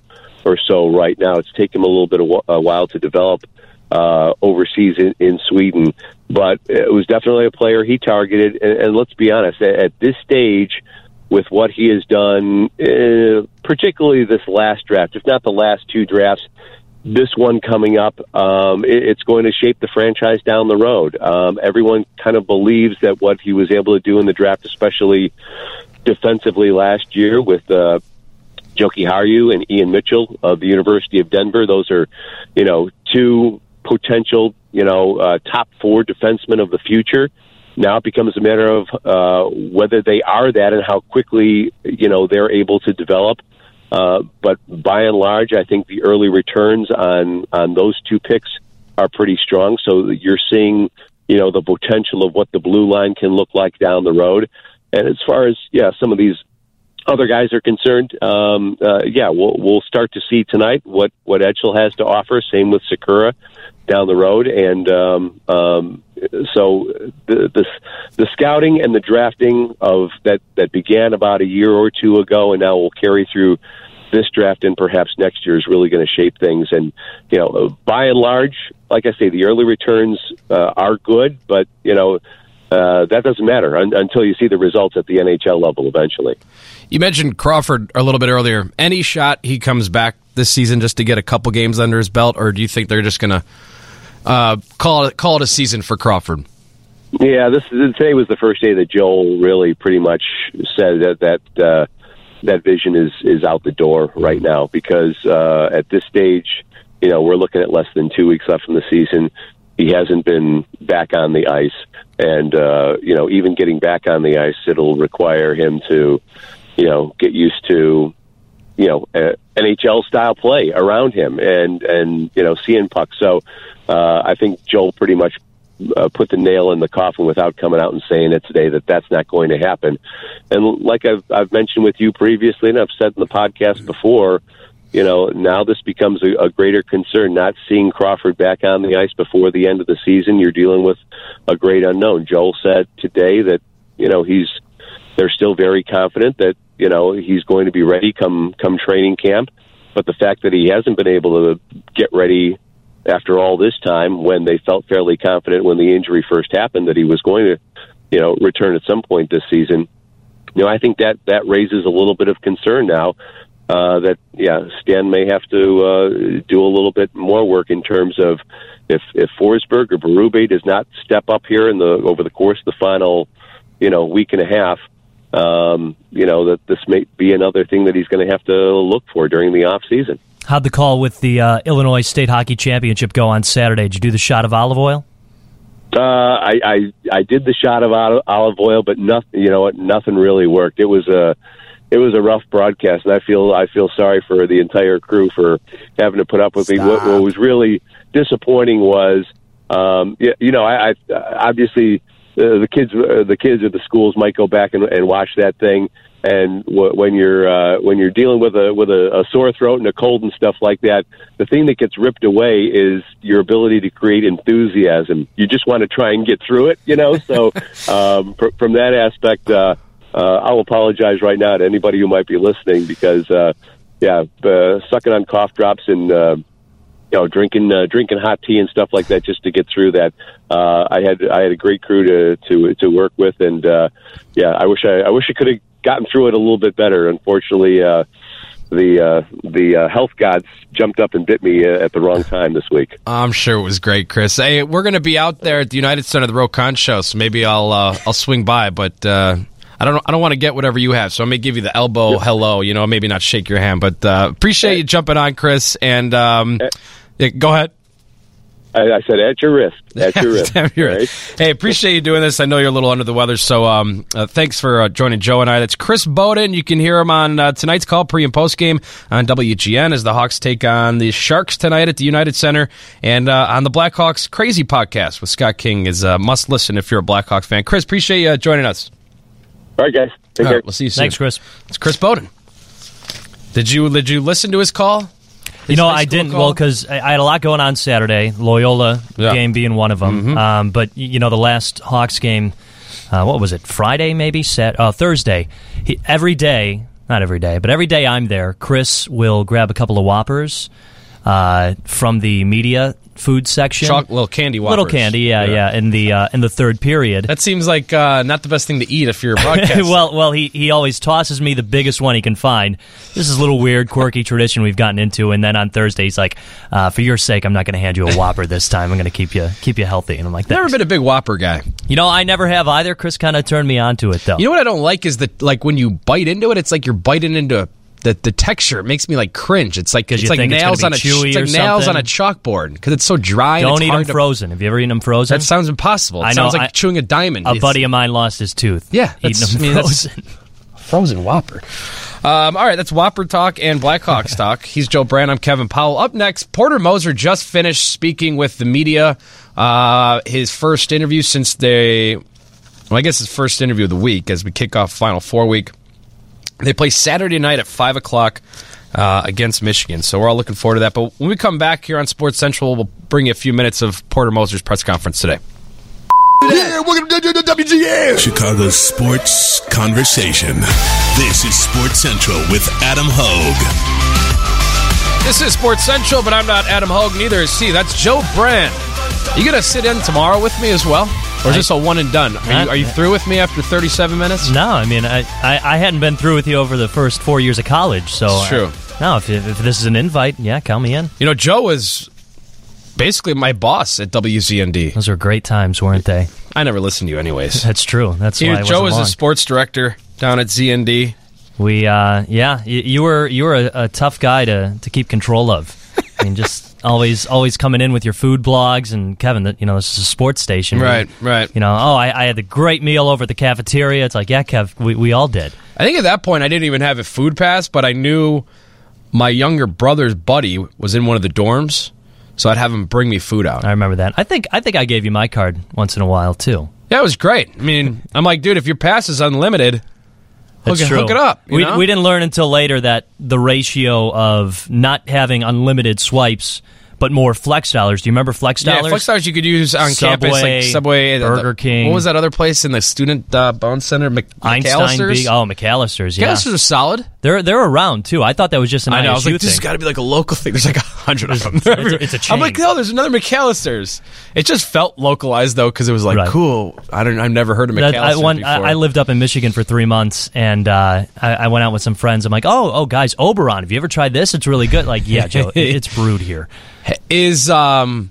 or so right now. It's taken him a little bit of a while to develop uh, overseas in, in Sweden, but it was definitely a player he targeted. And, and let's be honest, at, at this stage, with what he has done, uh, particularly this last draft, if not the last two drafts, this one coming up, um, it, it's going to shape the franchise down the road. Um, everyone kind of believes that what he was able to do in the draft, especially defensively last year with uh, Jokiharju and Ian Mitchell of the University of Denver. Those are, you know, two potential, you know, uh, top four defensemen of the future. Now it becomes a matter of uh, whether they are that and how quickly, you know, they're able to develop. Uh, but by and large, I think the early returns on on those two picks are pretty strong. So you're seeing, you know, the potential of what the blue line can look like down the road. And as far as yeah, some of these other guys are concerned, um, uh, yeah, we'll we'll start to see tonight what what Ejdsell has to offer. Same with Sikura down the road, and um, um, so the, the the scouting and the drafting of that that began about a year or two ago, and now will carry through this draft and perhaps next year is really going to shape things. And you know, by and large, like I say, the early returns uh, are good, but you know. Uh, that doesn't matter un- until you see the results at the NHL level eventually. You mentioned Crawford a little bit earlier. Any shot he comes back this season just to get a couple games under his belt, or do you think they're just going to uh, call it call it a season for Crawford? Yeah, this today was the first day that Joel really pretty much said that that uh, that vision is is out the door right now because uh, at this stage, you know, we're looking at less than two weeks left in the season. He hasn't been back on the ice, and uh, you know, even getting back on the ice, it'll require him to you know, get used to, you know, uh, NHL style play around him and, and, you know, seeing pucks. So, uh, I think Joel pretty much uh, put the nail in the coffin without coming out and saying it today that that's not going to happen. And like I've, I've mentioned with you previously, and I've said in the podcast before, you know, now this becomes a, a greater concern. Not seeing Crawford back on the ice before the end of the season, you're dealing with a great unknown. Joel said today that you know he's they're still very confident that you know he's going to be ready come come training camp. But the fact that he hasn't been able to get ready after all this time, when they felt fairly confident when the injury first happened that he was going to, you know, return at some point this season, you know, I think that that raises a little bit of concern now. Uh, that yeah, Stan may have to uh, do a little bit more work in terms of if if Forsberg or Berube does not step up here in the over the course of the final, you know, week and a half, um, you know that this may be another thing that he's going to have to look for during the off season. How'd the call with the uh, Illinois State Hockey Championship go on Saturday? Did you do the shot of olive oil? Uh, I, I I did the shot of olive oil, but nothing. You know what? Nothing really worked. It was a it was a rough broadcast, and I feel I feel sorry for the entire crew for having to put up with me. What, what was really disappointing was, um, you, you know, I, I obviously uh, the kids uh, the kids at the schools might go back and, and watch that thing. And w- when you're uh, when you're dealing with a with a, a sore throat and a cold and stuff like that, the thing that gets ripped away is your ability to create enthusiasm. You just want to try and get through it, you know. So um, fr- from that aspect, uh, uh, I'll apologize right now to anybody who might be listening because, uh, yeah, uh, sucking on cough drops and. Uh, you know, drinking uh, drinking hot tea and stuff like that just to get through that. Uh, I had I had a great crew to to to work with, and uh, yeah, I wish I I wish I could have gotten through it a little bit better. Unfortunately, uh, the uh, the uh, health gods jumped up and bit me uh, at the wrong time this week. I'm sure it was great, Chris. Hey, we're going to be out there at the United Center, the Rokon show, so maybe I'll uh, I'll swing by, but. Uh, I don't. I don't want to get whatever you have, so I may give you the elbow hello. You know, maybe not shake your hand, but uh, appreciate you jumping on, Chris. And um, yeah, go ahead. I, I said at your risk. At your risk. At your all risk. Hey, appreciate you doing this. I know you're a little under the weather, so um, uh, thanks for uh, joining Joe and I. That's Chris Boden. You can hear him on uh, tonight's call, pre and post game on WGN as the Hawks take on the Sharks tonight at the United Center, and uh, on the Blackhawks Crazy podcast with Scott King is a must listen if you're a Blackhawks fan. Chris, appreciate you uh, joining us. All right, guys. Take All care. right, we'll see you soon. Thanks, Chris. It's Chris Boden. Did you did you listen to his call? You know, I didn't. Well, because I I had a lot going on Saturday. Loyola Yeah. game being one of them. Mhm. Um, but you know, the last Hawks game, uh, what was it? Friday, maybe? set uh, Thursday. He, every day, not every day, but every day I'm there. Chris will grab a couple of Whoppers uh, from the media food section. Choc- little candy Little candy, yeah, Yeah. yeah. in the uh, in the third period. That seems like uh, not the best thing to eat if you're a broadcaster. well, well, he, he always tosses me the biggest one he can find. This is a little weird, quirky tradition we've gotten into. And then on Thursday, he's like, uh, "For your sake, I'm not going to hand you a Whopper this time. I'm going to keep you keep you healthy." And I'm like, Never been a big Whopper guy. You know, I never have either. Chris kind of turned me on to it though. You know what I don't like is that like when you bite into it, it's like you're biting into the the texture. Makes me like cringe. It's like it's like think it's nails on a it's like nails on a chalkboard because it's so dry. and Don't it's eat them to- frozen. Have you ever eaten them frozen? That sounds impossible. It I know. sounds like I- chewing a diamond. a It's- buddy of mine lost his tooth. Yeah, eating them I mean, frozen. frozen Whopper. Um, all right, that's Whopper talk and Blackhawks talk. He's Joe Brand. I'm Kevin Powell. Up next, Porter Moser just finished speaking with the media. Uh, his first interview since they, well, I guess his first interview of the week as we kick off Final Four week. They play Saturday night at five o'clock uh, against Michigan, so we're all looking forward to that. But when we come back here on Sports Central, we'll bring you a few minutes of Porter Moser's press conference today. Yeah, welcome to WGN. Chicago's sports conversation. This is Sports Central with Adam Hoge. This is Sports Central, but I'm not Adam Hoge, neither is he. That's Joe Brand. You gonna sit in tomorrow with me as well, or is this a one and done? Are you, are you through with me after 37 minutes? No, I mean, I, I, I hadn't been through with you over the first four years of college, so It's true. uh, no, if, if this is an invite, yeah, count me in. You know, Joe was basically my boss at WZND. Those were great times, weren't they? I never listened to you, anyways. That's true. That's He- why I Joe was long. a sports director down at ZND. We, uh, yeah, you, you were you were a, a tough guy to, to keep control of. I mean, just always always coming in with your food blogs and Kevin, that you know this is a sports station, Right, right. You know, oh, I, I had the great meal over at the cafeteria. It's like, yeah, Kev, we, we all did. I think at that point I didn't even have a food pass, but I knew my younger brother's buddy was in one of the dorms, so I'd have him bring me food out. I remember that. I think I think I gave you my card once in a while too. Yeah, it was great. I mean, I'm like, dude, if your pass is unlimited, That's hook, it- true. hook it up. We, know? we didn't learn until later that the ratio of not having unlimited swipes, but more flex dollars. Do you remember flex Yeah, dollars? flex dollars you could use on campus, Subway, like Subway, Burger the- King. What was that other place in the student uh, bone center? Mc- Einstein McAlister's? Big. Oh, McAlister's. Yeah, McAlister's are solid. they're they're around too. I thought that was just an I know. I was like, this has got to be like a local thing. There's like a hundred of them. it's a I'm like, chain. no, there's another McAlister's. It just felt localized though because it was like Right. cool. I don't. I've never heard of That- McAlister's I, before. I, I lived up in Michigan for three months, and uh, I, I went out with some friends. I'm like, oh, oh, guys, Oberon. Have you ever tried this? It's really good. Like, yeah, Joe, it's brewed here. Is um,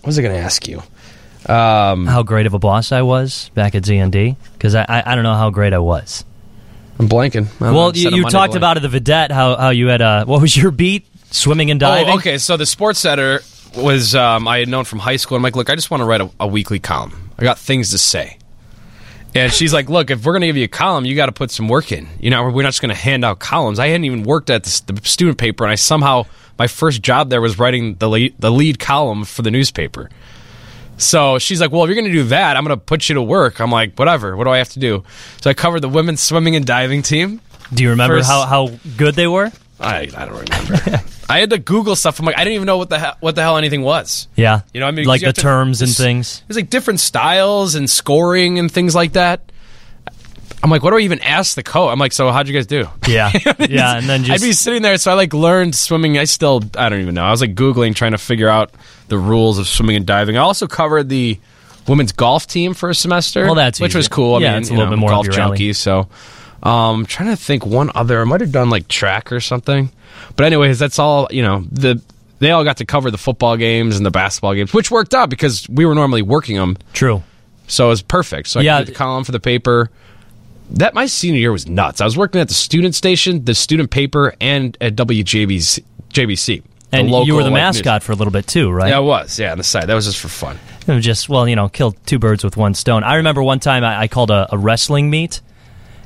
what was I going to ask you? Um, How great of a boss I was back at ZND because I, I I don't know how great I was. I'm blanking. I Well, you, you talked blank. about it, the Vidette. How how you had uh, what was your beat? Swimming and diving. Oh, okay. So the sports center was um, I had known from high school. I'm like, look, I just want to write a, a weekly column. I got things to say. And she's like, look, if we're going to give you a column, you got to put some work in. You know, we're not just going to hand out columns. I hadn't even worked at the, the student paper, and I somehow my first job there was writing the lead, the lead column for the newspaper. So she's like, well, if you're going to do that, I'm going to put you to work. I'm like, whatever. What do I have to do? So I covered the women's swimming and diving team. Do you remember First- how, how good they were? I, I don't remember. I had to Google stuff. I'm like, I didn't even know what the hell, what the hell anything was. Yeah, You know, I mean, like the to- terms and things. There's like different styles and scoring and things like that. I'm like, what do I even ask the coach? I'm like, so how'd you guys do? Yeah, yeah, and then I'd be sitting there, so I like learned swimming. I still, I don't even know. I was like googling, trying to figure out the rules of swimming and diving. I also covered the women's golf team for a semester. Well, that's which easy. was cool. I Yeah, mean, it's a little know, bit more golf junkie. So, um, trying to think one other. I might have done like track or something. But anyways, that's all. You know, the they all got to cover the football games and the basketball games, which worked out because we were normally working them. true. So it was perfect. So I Yeah. the column for the paper. That my senior year was nuts. I was working at the student station, the student paper, and at WJBC. JBC, And you were the like, mascot for a little bit too, right? Yeah, I was. Yeah, on the side. That was just for fun. It was just well, you know, killed two birds with one stone. I remember one time I, I called a, a wrestling meet,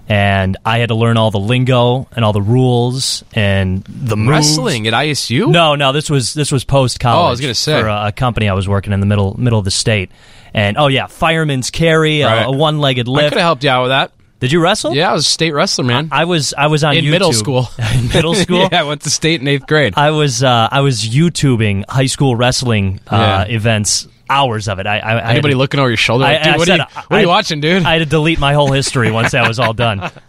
and I had to learn all the lingo and all the rules and the moves. Wrestling at ISU? No, no, this was this was post college. Oh, I was gonna say. for a, a company I was working in the middle middle of the state, and oh yeah, fireman's carry, a- Right. a, one legged lift. I could have helped you out with that. Did you wrestle? Yeah, I was a state wrestler, man. I was I was on in YouTube. middle school. in middle school. yeah, I went to state in eighth grade. I was uh, I was YouTubing high school wrestling uh, Yeah. events, hours of it. I, I, I Anybody to- looking over your shoulder? Like, I- dude, I what, said are you, what are you watching, dude? I had to delete my whole history once that was all done.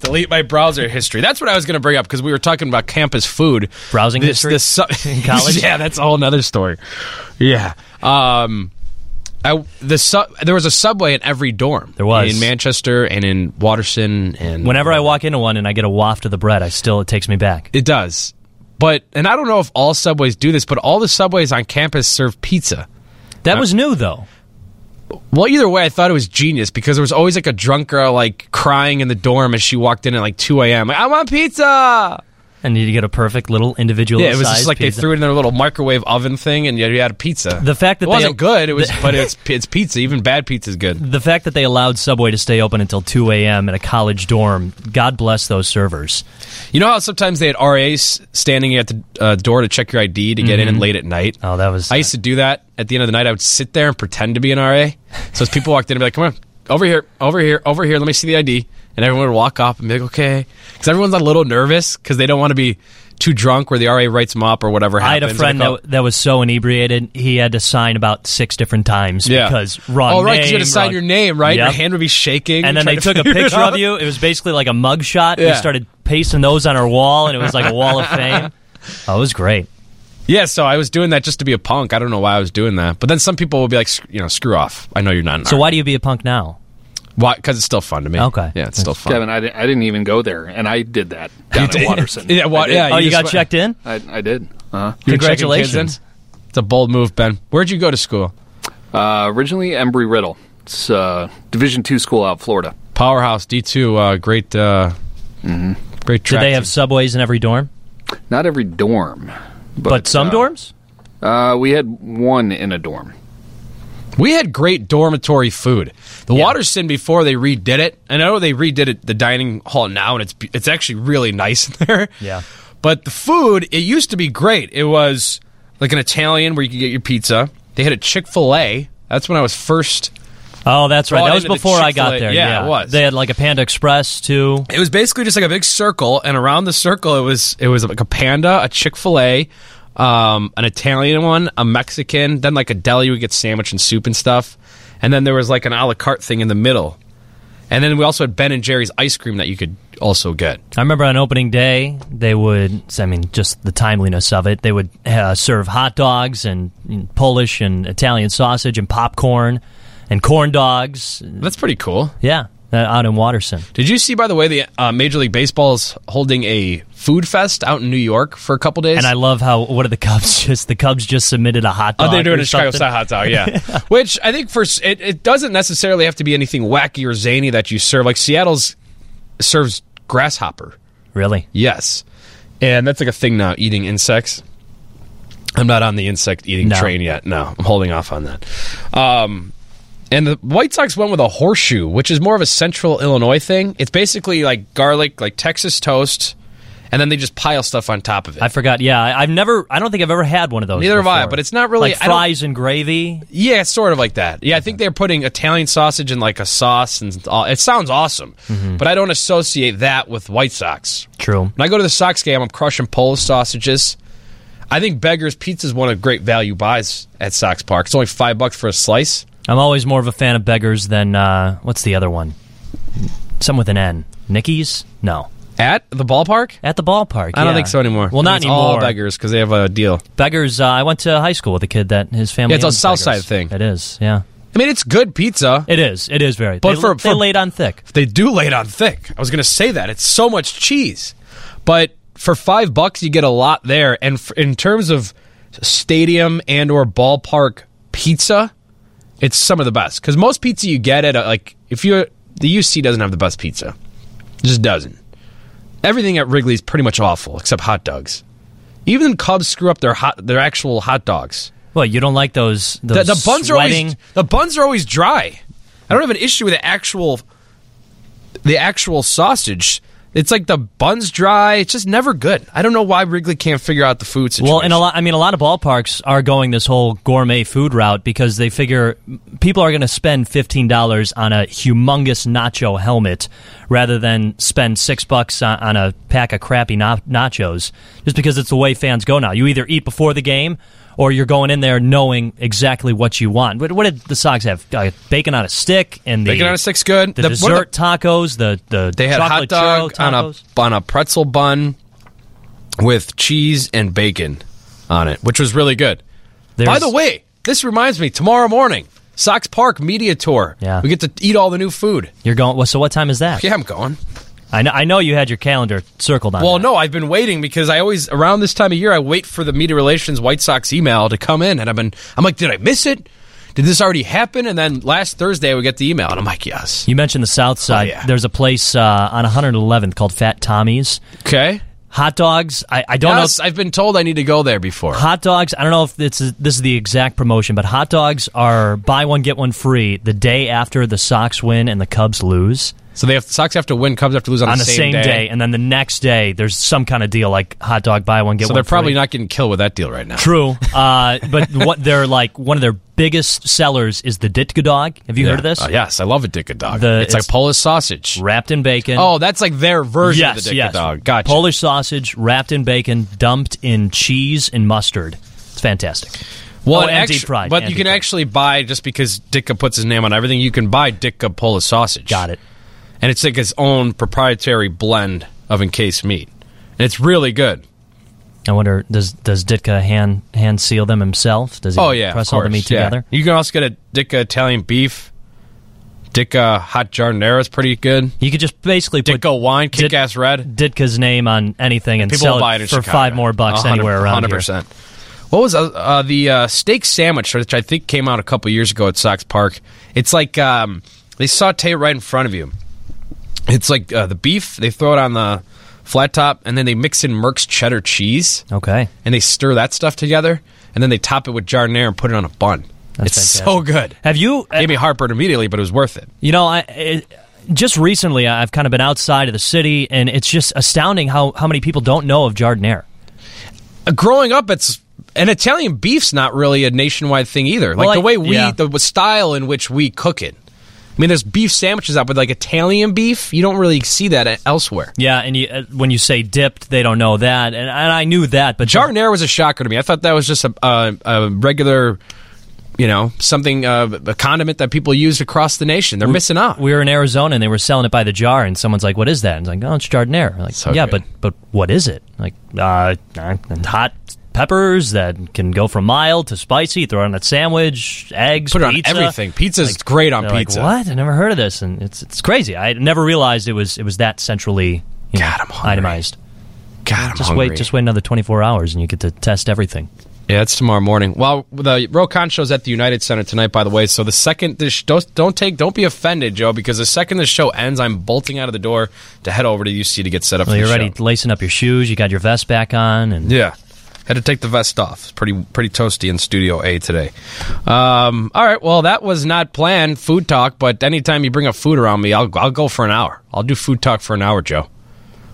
Delete my browser history. That's what I was going to bring up because we were talking about campus food. Browsing This- history this su- in college? yeah, that's a whole nother story. Yeah. Um, I, the there was a subway in every dorm. There was. in Manchester and in Watterson and Whenever I walk into one and I get a waft of the bread, I still it takes me back. it does. But and I don't know if all subways do this, but all the subways on campus serve pizza. That was new though. Well, either way, I thought it was genius because there was always like a drunk girl like crying in the dorm as she walked in at like two a.m. Like, I want pizza. And you get a perfect little individual. Yeah, it was just like pizza. they threw it in their little microwave oven thing, and you you had a pizza. The fact that it they- wasn't good, it was, the- but it's it's pizza. Even bad pizza is good. The fact that they allowed Subway to stay open until 2 a.m. in a college dorm, God bless those servers. You know how sometimes they had RAs standing at the uh, door to check your ID to get in and late at night. Oh, that was. I used to do that at the end of the night. I would sit there and pretend to be an RA. So as people walked in, I'd be like, "Come on, over here, over here, over here. Let me see the ID." And everyone would walk up and be like, "Okay," because everyone's a little nervous because they don't want to be too drunk where the RA writes them up or whatever. I had a friend that, that was so inebriated he had to sign about six different times Yeah. because wrong Oh, right, 'cause name. you had to sign wrong- your name, right? Your hand would be shaking. And then they to took a picture of you. It was basically like a mug shot. We started pasting those on our wall, and it was like a wall of fame. Oh, it was great. Yeah, so I was doing that just to be a punk. I don't know why I was doing that, but then some people would be like, you know, screw off. I know you're not. An So art. why do you be a punk now? Why? Because it's still fun to me. Okay. Yeah, it's still fun. Kevin, I, di- I didn't even go there, and I did that down You at did? Watterson. Yeah, wa- I did. yeah, Oh, you just got went- checked in? I, I did. Uh, You were checking kids in? Congratulations. It's a bold move, Ben. Where'd you go to school? uh, originally, Embry Riddle. It's uh, Division two school out of Florida. Powerhouse D two. Uh, great, uh, Mm-hmm. great Did track. they have team. subways in every dorm? Not every dorm, but, But, some uh, dorms? Uh, we had one in a dorm. We had great dormitory food. The Watterson before they redid it. And I know they redid it the dining hall now, and it's it's actually really nice in there. Yeah. But the food, it used to be great. It was like an Italian where you could get your pizza. They had a Chick Fil A. That's when I was first Oh, that's right. That was before I got there. Yeah, it was. They had like a Panda Express too. It was basically just like a big circle, and around the circle, it was it was like a panda, a Chick Fil A, um, an Italian one, a Mexican, then like a deli we get sandwich and soup and stuff, and then there was like an a la carte thing in the middle, and then we also had Ben and Jerry's ice cream that you could also get. I remember on opening day, they would, I mean, just the timeliness of it, they would uh, serve hot dogs and Polish and Italian sausage and popcorn and corn dogs. That's pretty cool. Yeah, uh, out in Watterson. Did you see, by the way, the uh, Major League Baseball is holding a food fest out in New York for a couple days? And I love how, what are the Cubs just, the Cubs just submitted a hot dog. Oh, they're doing a Chicago style hot dog, yeah. Which I think for it, it doesn't necessarily have to be anything wacky or zany that you serve. Like Seattle's serves grasshopper. Really? Yes, and that's like a thing now. Eating insects. I'm not on the insect eating No. train yet. No, I'm holding off on that. Um, and the White Sox went with a horseshoe, which is more of a Central Illinois thing. It's basically like garlic, like Texas toast, and then they just pile stuff on top of it. I forgot. Yeah, I, I've never, I don't think I've ever had one of those. Neither have I, but it's not really- like fries and gravy. Yeah, it's sort of like that. Yeah, I think they're putting Italian sausage in like a sauce, and all. it sounds awesome. Mm-hmm. But I don't associate that with White Sox. True. When I go to the Sox game, I'm crushing Polish sausages. I think Beggar's Pizza is one of great value buys at Sox Park. It's only five bucks for a slice. I'm always more of a fan of beggars than uh, what's the other one? Some with an N. Nicky's? No. At the ballpark? At the ballpark. I don't yeah. think so anymore. Well, not it's all anymore. Beggars because they have a deal. Beggars. Uh, I went to high school with a kid that his family. Yeah, it's a South Beggars. Side thing. It is. Yeah. I mean, it's good pizza. It is. It is very. But they, for- they laid on thick. They do lay it on thick. I was going to say that. It's so much cheese. But for five bucks, you get a lot there. And f- in terms of stadium and or ballpark pizza, it's some of the best. Because most pizza you get at, a, like, if you're the UC doesn't have the best pizza. It just doesn't. Everything at Wrigley's pretty much awful, except hot dogs. Even Cubs screw up their hot, their actual hot dogs. Well, you don't like those. The, those the buns are always the buns are always dry. I don't have an issue with the actual the actual sausage. It's like the buns dry. It's just never good. I don't know why Wrigley can't figure out the food situation. Well, and a lot. I mean, a lot of ballparks are going this whole gourmet food route because they figure people are going to spend fifteen dollars on a humongous nacho helmet rather than spend six bucks on, on a pack of crappy na- nachos. Just because it's the way fans go now. You either eat before the game. Or you're going in there knowing exactly what you want. What, what did the Sox have? Uh, bacon on a stick and the Bacon on a stick's good. The, The- dessert of tacos. The the they had hot dog on a on a pretzel bun with cheese and bacon on it, which was really good. By the way, this reminds me. Tomorrow morning, Sox Park media tour. Yeah. we get to eat all the new food. You're going. Well, so what time is that? Yeah, I'm going. I know. I know you had your calendar circled on. Well, that. no, I've been waiting because I always around this time of year I wait for the media relations White Sox email to come in, and I've been I'm like, did I miss it? Did this already happen? And then last Thursday we get the email, and I'm like, yes. You mentioned the South Side. yeah. There's a place uh, on 111th called Fat Tommy's. Okay. Hot dogs. I, I don't yes, know. I've been told I need to go there before. Hot dogs. I don't know if this is, this is the exact promotion, but hot dogs are buy one get one free the day after the Sox win and the Cubs lose So they have Sox have to win, Cubs have to lose on, on the, the same day. and then the next day there's some kind of deal like hot dog buy one get So one. So they're probably free. not getting killed with that deal right now. True, uh, but what they're like one of their biggest sellers is the Ditka dog. Have you Yeah. heard of this? Uh, yes, I love a Ditka dog. The- it's, like Polish sausage. Wrapped in bacon. Oh, that's like their version yes, of the Ditka yes. dog. Gotcha. Polish sausage wrapped in bacon, dumped in cheese and mustard. It's fantastic. Well, oh, and and actu- deep fried. but you can fried. actually buy just because Ditka puts his name on everything. You can buy Ditka Polish sausage. got it. And it's like its own proprietary blend of encased meat, and it's really good. I wonder does does Ditka hand hand seal them himself? Does he Oh yeah, press all the meat yeah. together? You can also get a Ditka Italian beef. Ditka hot giardiniera is pretty good. You could just basically put Ditka wine, Dit- kick ass red. Ditka's name on anything and People sell buy it it for Chicago. five more bucks anywhere around here. 100%. What was uh, uh, the uh, steak sandwich, which I think came out a couple years ago at Sox Park? It's like um, they saute it right in front of you. It's like uh, the beef, they throw it on the flat top, and then they mix in Merkts cheddar cheese, Okay, and they stir that stuff together, and then they top it with giardiniera and put it on a bun. That's it's fantastic. so good. have you? uh, Gave me heartburn immediately, but it was worth it. You know, I it, just recently I've kind of been outside of the city, and it's just astounding how how many people don't know of Giardiniera. Uh, growing up, it's an Italian beef's not really a nationwide thing either. Like Well, the way we, yeah. the style in which we cook it. I mean, there's beef sandwiches out, but like Italian beef, you don't really see that elsewhere. Yeah, and you, uh, when you say dipped, they don't know that, and, and I knew that. But Giardiniera was a shocker to me. I thought that was just a, a, a regular, you know, something uh, a condiment that people used across the nation. They're missing out. we were in Arizona and they were selling it by the jar, and someone's like, "What is that?" And it's like, "Oh, it's Giardiniera." Like, So yeah, good. but but what is it? Like, uh, uh, hot peppers that can go from mild to spicy. Throw it on a sandwich, eggs, Put it on pizza. everything. Pizza's great on They're like, pizza. what? I never heard of this, and it's it's crazy. I never realized it was it was that centrally you know, itemized. God, I'm just hungry. wait, just wait another twenty four hours, and you get to test everything. Yeah, it's tomorrow morning. Well, the Rokon show's at the United Center tonight, by the way. So the second this don't don't take don't be offended, Joe, because the second the show ends, I'm bolting out of the door to head over to UC to get set up. Well, you're already show. lacing up your shoes. You got your vest back on, and Yeah, had to take the vest off. It's pretty pretty toasty in Studio A today. Um, all right, well that was not planned food talk, but anytime you bring up food around me, I'll I'll go for an hour. I'll do food talk for an hour, Joe.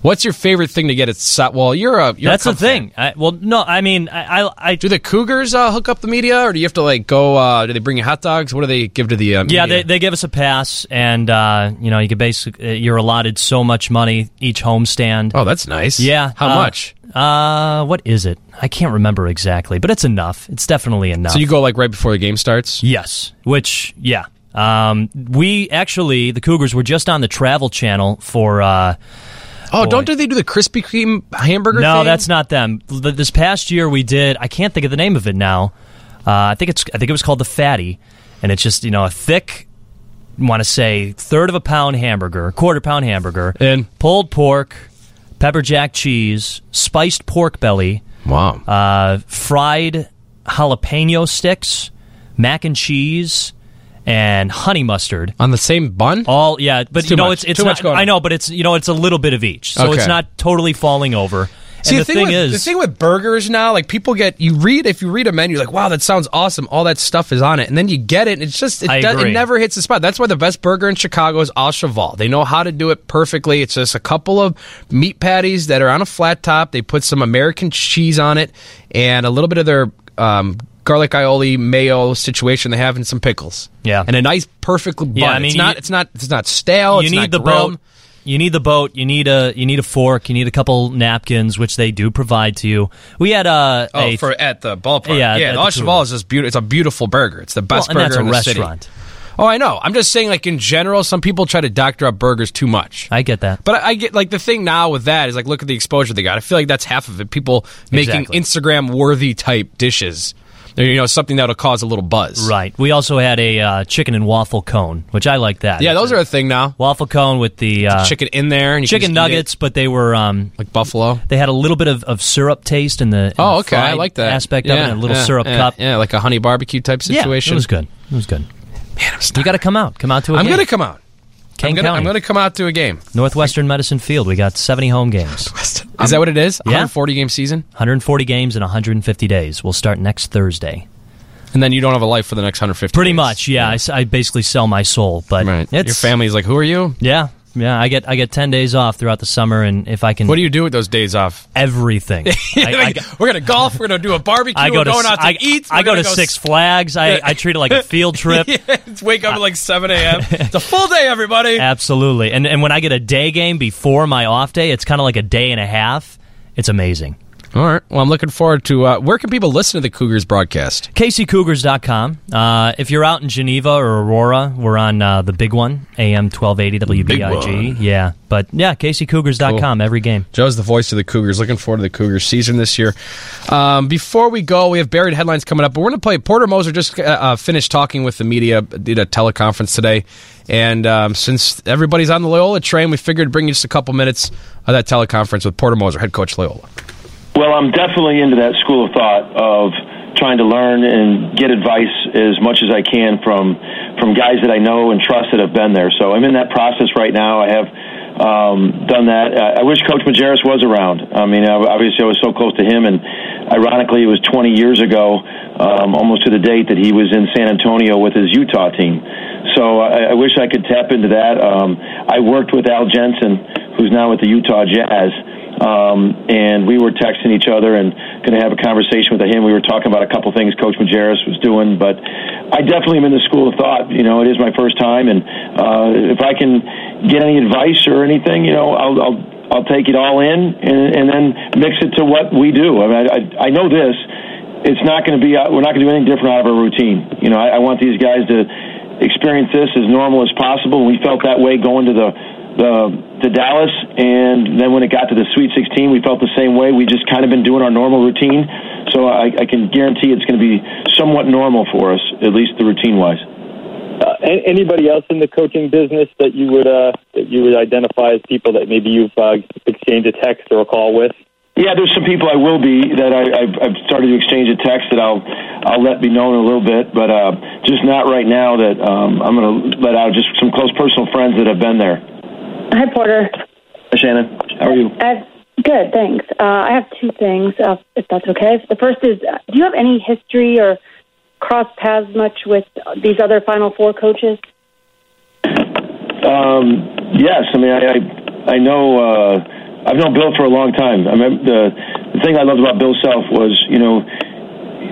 What's your favorite thing to get at Sa- Well, you're a you're that's a the thing. I, well, no, I mean, I, I, I do the Cougars uh, hook up the media, or do you have to like go? Uh, do they bring you hot dogs? What do they give to the? Uh, Yeah, they, they give us a pass, and uh, you know you can basically you're allotted so much money each homestand. Oh, that's nice. Yeah, How uh, much? Uh, what is it? I can't remember exactly, but it's enough. It's definitely enough. So you go like right before the game starts. Yes, which yeah. Um, we actually the Cougars were just on the Travel Channel for. Uh, Oh, boy. don't do they do the Krispy Kreme hamburger? No, thing? that's not them. This past year we did. I can't think of the name of it now. Uh, I think it's. I think it was called the Fatty, and it's just you know a thick. Want to say third of a pound hamburger, quarter pound hamburger, and pulled pork, pepper jack cheese, spiced pork belly, wow, uh, fried jalapeno sticks, mac and cheese, and honey mustard on the same bun. All yeah, but It's you know much. it's it's Too not. much going I know, but it's you know it's a little bit of each, so it's not totally falling over. See, and the, the, thing, thing with, is, the thing with burgers now, like people get you read if you read a menu, like wow, that sounds awesome. All that stuff is on it, and then you get it, and it's just it, I do- it never hits the spot. That's why the best burger in Chicago is Au Cheval. They know how to do it perfectly. It's just a couple of meat patties that are on a flat top. They put some American cheese on it and a little bit of their um, garlic aioli mayo situation they have and some pickles. Yeah. and a nice perfect bun. Yeah, I mean, it's not you- it's not it's not stale. you need the grilled. You need the boat. You need a you need a fork. You need a couple napkins, which they do provide to you. We had a, Oh, a for at the ballpark. Yeah, Yeah, the the Au Cheval is just beautiful. It's a beautiful burger. It's the best Well, burger in the restaurant. city. Oh, I know. I'm just saying, like in general, some people try to doctor up burgers too much. I get that. But I I get like the thing now with that is like look at the exposure they got. I feel like that's half of it. People making Exactly. Instagram worthy type dishes. You know, something that'll cause a little buzz. right. We also had a uh, chicken and waffle cone, which I like that. Yeah, those are a thing now. waffle cone with the uh, Chicken in there and you chicken it nuggets, but they were um, like buffalo. they had a little bit of, of syrup taste in the in Oh, the okay. I like that aspect yeah, of it. A little yeah, syrup yeah, cup. Yeah, like a honey barbecue type situation. Yeah, it was good. It was good. Man, you got to come out. Come out to a I'm gonna come out. I'm Kane gonna, I'm gonna come out to a game. Northwestern Medicine Field. We got 70 home games. Is that what it is? Yeah. 140 game season, 140 games in 150 days. We'll start next Thursday. and then you don't have a life for the next 150. Pretty days. much, yeah. I basically sell my soul, but Right. it's Your family's like, who are you? Yeah, yeah. I get I get 10 days off throughout the summer, and if I can, What do you do with those days off? everything. I, I, we're gonna golf. We're gonna do a barbecue. I go we're to going out to I, eat. I go to Six Flags. I, I treat it like a field trip. yeah, wake up at like 7 a.m. It's a full day, everybody. Absolutely. And and when I get a day game before my off day, it's kind of like a day and a half. It's amazing. All right. Well, I'm looking forward to. Uh, where can people listen to the Cougars broadcast? KCCougars.com. Uh, if you're out in Geneva or Aurora, we're on uh, the big one, AM 1280 WBIG. Yeah. But yeah, KCCougars.com every game. Joe's the voice of the Cougars. Looking forward to the Cougars season this year. Um, before we go, we have buried headlines coming up, but we're going to play. Porter Moser just uh, uh, finished talking with the media, did a teleconference today, and um, since everybody's on the Loyola train, we figured bring you just a couple minutes of that teleconference with Porter Moser, head coach Loyola. Well, I'm definitely into that school of thought of trying to learn and get advice as much as I can from from guys that I know and trust that have been there. So I'm in that process right now. I have um, done that. I I wish Coach Majerus was around. I mean, I- obviously I was so close to him, and ironically, it was 20 years ago, um, almost to the date that he was in San Antonio with his Utah team. So I, I wish I could tap into that. Um, I worked with Al Jensen, who's now with the Utah Jazz um, and we were texting each other and going to have a conversation with him. We were talking about a couple things Coach Majerus was doing, but I definitely am in the school of thought. You know, it is my first time, and uh, if I can get any advice or anything, you know, I'll. I'll I'll take it all in and, and then mix it to what we do. I mean, I, I know this. It's not going to be. We're not going to do anything different out of our routine. You know, I, I want these guys to experience this as normal as possible. We felt that way going to the the to Dallas, and then when it got to the Sweet 16, we felt the same way. We just kind of been doing our normal routine, so I, I can guarantee it's going to be somewhat normal for us, at least the routine wise. Uh, anybody else in the coaching business that you would uh, that you would identify as people that maybe you've uh, exchanged a text or a call with? Yeah, there's some people I will be that I, I've, I've started to exchange a text that I'll I'll let be known a little bit, but uh, just not right now. That um, I'm going to let out just some close personal friends that have been there. Hi, Porter. Hi, Shannon. How are you? Uh, good, thanks. Uh, I have two things, uh, if that's okay. The first is, uh, do you have any history or cross paths much with these other Final Four coaches? Um, yes, I mean I I, I know uh, I've known Bill for a long time. I the the thing I loved about Bill Self was you know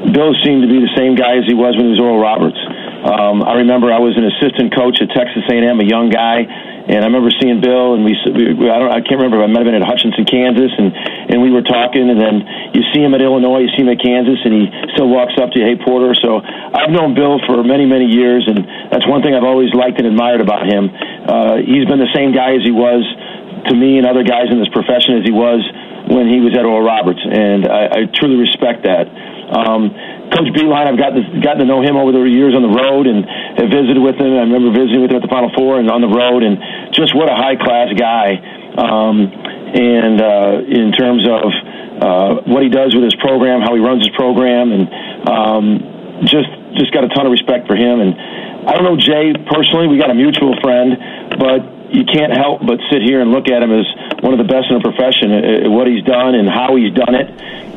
Bill seemed to be the same guy as he was when he was Oral Roberts. Um, I remember I was an assistant coach at Texas A&M, a young guy, and I remember seeing Bill, and we, we I don't I can't remember. I might have been at Hutchinson, Kansas, and and we were talking, and then you see him at Illinois, you see him at Kansas, and he still walks up to you, hey Porter. So I've known Bill for many many years, and that's one thing I've always liked and admired about him. Uh, he's been the same guy as he was to me and other guys in this profession as he was when he was at Oral Roberts, and I, I truly respect that. Um, Coach Beilein, I've gotten to, gotten to know him over the years on the road and have visited with him. I remember visiting with him at the Final Four and on the road, and just what a high class guy. Um, and uh, in terms of uh, what he does with his program, how he runs his program, and um, just just got a ton of respect for him. And I don't know Jay personally; we got a mutual friend, but you can't help but sit here and look at him as one of the best in the profession at what he's done and how he's done it.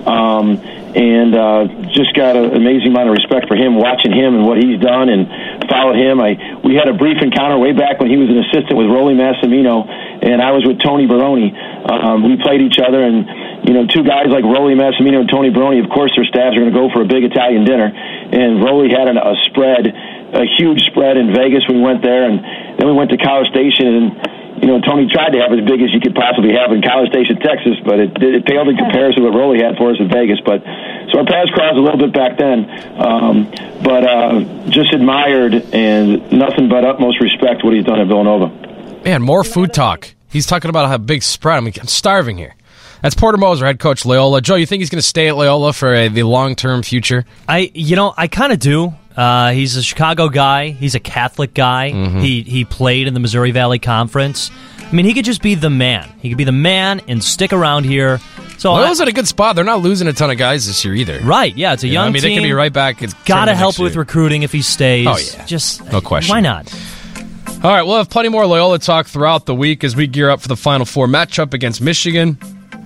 Um, and uh, just got an amazing amount of respect for him, watching him and what he's done, and followed him. I we had a brief encounter way back when he was an assistant with Rollie Massimino, and I was with Tony Barone. Um, we played each other, and you know, two guys like Rollie Massimino and Tony Barone. Of course, their staffs are going to go for a big Italian dinner, and Rollie had an, a spread, a huge spread in Vegas. We went there, and then we went to College Station and you know, Tony tried to have as big as you could possibly have in College Station, Texas, but it, it paled in comparison to what Rollie had for us in Vegas. But so our paths crossed a little bit back then, um, but uh, just admired and nothing but utmost respect what he's done at Villanova. Man, more food talk. He's talking about how big spread. I mean, I'm starving here. That's Porter Moser, head coach Loyola. Joe, you think he's going to stay at Loyola for a, the long term future? I, you know, I kind of do. Uh, he's a Chicago guy. He's a Catholic guy. Mm-hmm. He he played in the Missouri Valley Conference. I mean, he could just be the man. He could be the man and stick around here. So Loyola's at a good spot. They're not losing a ton of guys this year either. Right? Yeah, it's a You know, young I mean, team. they could be right back. It's Got to help with year. recruiting if he stays. Oh, yeah. just No question. Why not? All right, we'll have plenty more Loyola talk throughout the week as we gear up for the Final Four matchup against Michigan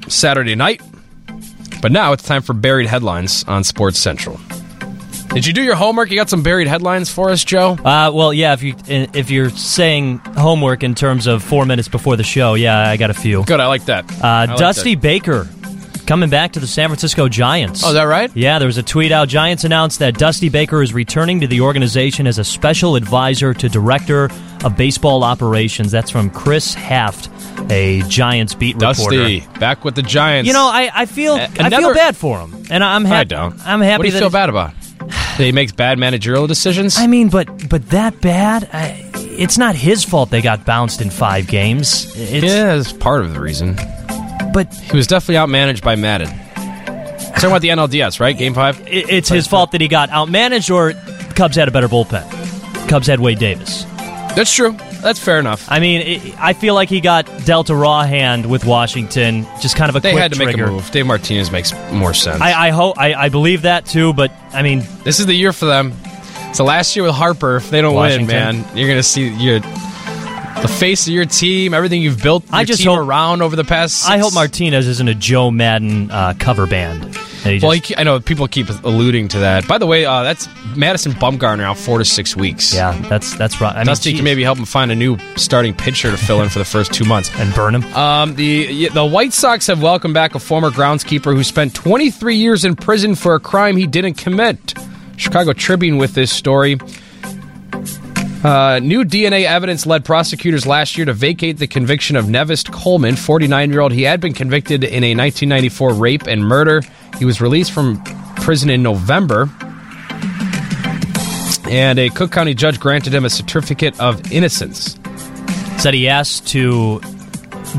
Saturday night. But now it's time for buried headlines on Sports Central. Did you do your homework? You got some buried headlines for us, Joe? Uh, well, yeah. If you if you're saying homework in terms of four minutes before the show, yeah, I got a few. Good, I like that. Uh, like Dusty that. Baker coming back to the San Francisco Giants. Oh, is that right? Yeah, there was a tweet out. Giants announced that Dusty Baker is returning to the organization as a special advisor to director of baseball operations. That's from Chris Haft, a Giants beat Dusty, reporter. back with the Giants. You know, I, I feel A- I feel bad for him, and I'm happy. I don't. I'm happy What do you that feel bad about? That he makes bad managerial decisions? I mean, but but that bad? I, it's not his fault they got bounced in five games. It's, yeah, that's part of the reason. But he was definitely outmanaged by Maddon. Talking about the NLDS, right? Game five. it- it's his fault that he got outmanaged, or Cubs had a better bullpen. Cubs had Wade Davis. That's true. That's fair enough. I mean, it, I feel like he got dealt a raw hand with Washington. Just kind of a They quick had to make trigger. a move. Dave Martinez makes more sense. I, I hope I, I believe that too, but I mean, this is the year for them. It's the last year with Harper. If they don't Washington. win, man, you're gonna see your the face of your team, everything you've built. Your I just team hope- around over the past. I hope Martinez isn't a Joe Maddon uh, cover band. Well, just- he, I know people keep alluding to that. By the way, uh, that's Madison Bumgarner out four to six weeks. yeah, that's that's right. I mean, Dusty geez. can maybe help him find a new starting pitcher to fill in for the first two months. and burn him. Um, the the White Sox have welcomed back a former groundskeeper who spent 23 years in prison for a crime he didn't commit. Chicago Tribune with this story. Uh, new DNA evidence led prosecutors last year to vacate the conviction of Nevest Coleman, 49 year old. He had been convicted in a 1994 rape and murder. He was released from prison in November. And a Cook County judge granted him a certificate of innocence. said he asked to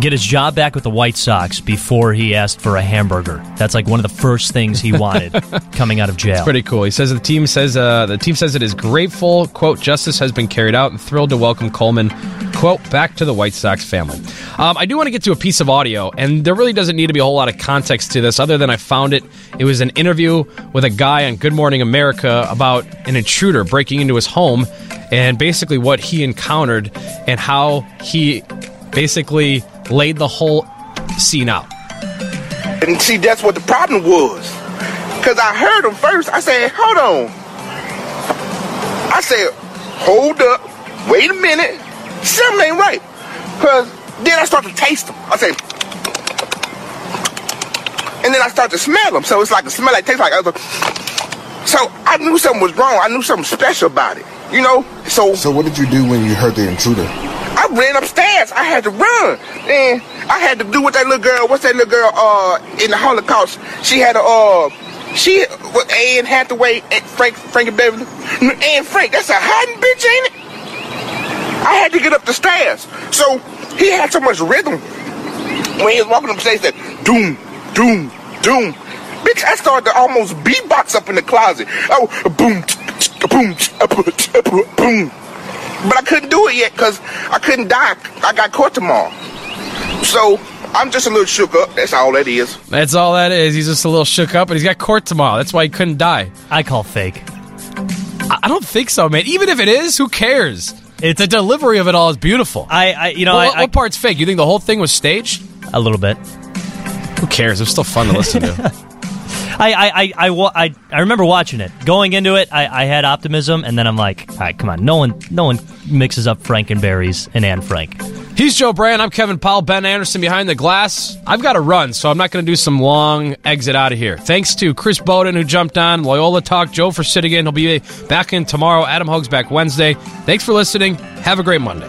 get his job back with the White Sox before he asked for a hamburger. That's like one of the first things he wanted coming out of jail. Pretty cool. He says the team says uh, the team says it is grateful. "Quote: Justice has been carried out, and thrilled to welcome Coleman." "Quote: Back to the White Sox family." Um, I do want to get to a piece of audio, and there really doesn't need to be a whole lot of context to this, other than I found it. It was an interview with a guy on Good Morning America about an intruder breaking into his home, and basically what he encountered and how he basically laid the whole scene out. And see, that's what the problem was. Because I heard him first. I said, hold on. I said, hold up. Wait a minute. Something ain't right. Because then I start to taste them. I say, and then I start to smell them. So it's like the smell like tastes like other. So I knew something was wrong. I knew something special about it. You know? So So what did you do when you heard the intruder? I ran upstairs. I had to run. And I had to do what that little girl, what's that little girl uh in the Holocaust? She had a uh she what Anne Hathaway, and Frank Frankie Beverly. Anne Frank, that's a hiding bitch, ain't it? I had to get up the stairs. So he had so much rhythm. When he was walking upstairs stairs, doom, doom, doom. Bitch, I started to almost beatbox up in the closet. Oh, boom, boom, boom, boom. But I couldn't do it yet because I couldn't die. I got caught tomorrow. So I'm just a little shook up. That's all that is. That's all that is. He's just a little shook up, and he's got court tomorrow. That's why he couldn't die. I call fake. I I don't think so, man. Even if it is, who cares? It's a delivery of it all is beautiful. I, I you know, Well, I, what, I- what part's fake? You think the whole thing was staged? a little bit. Who cares? It was still fun to listen to. I, I, I, I, I, remember watching it. Going into it, I, I had optimism, and then I'm like, all right, come on, no one, no one mixes up Frankenberries and Anne Frank. He's Joe Brand. I'm Kevin Powell. Ben Anderson behind the glass. I've got to run, so I'm not going to do some long exit out of here. Thanks to Chris Boden who jumped on, Loyola Talk, Joe for sitting in. He'll be back in tomorrow. Adam Hugs back Wednesday. Thanks for listening. Have a great Monday.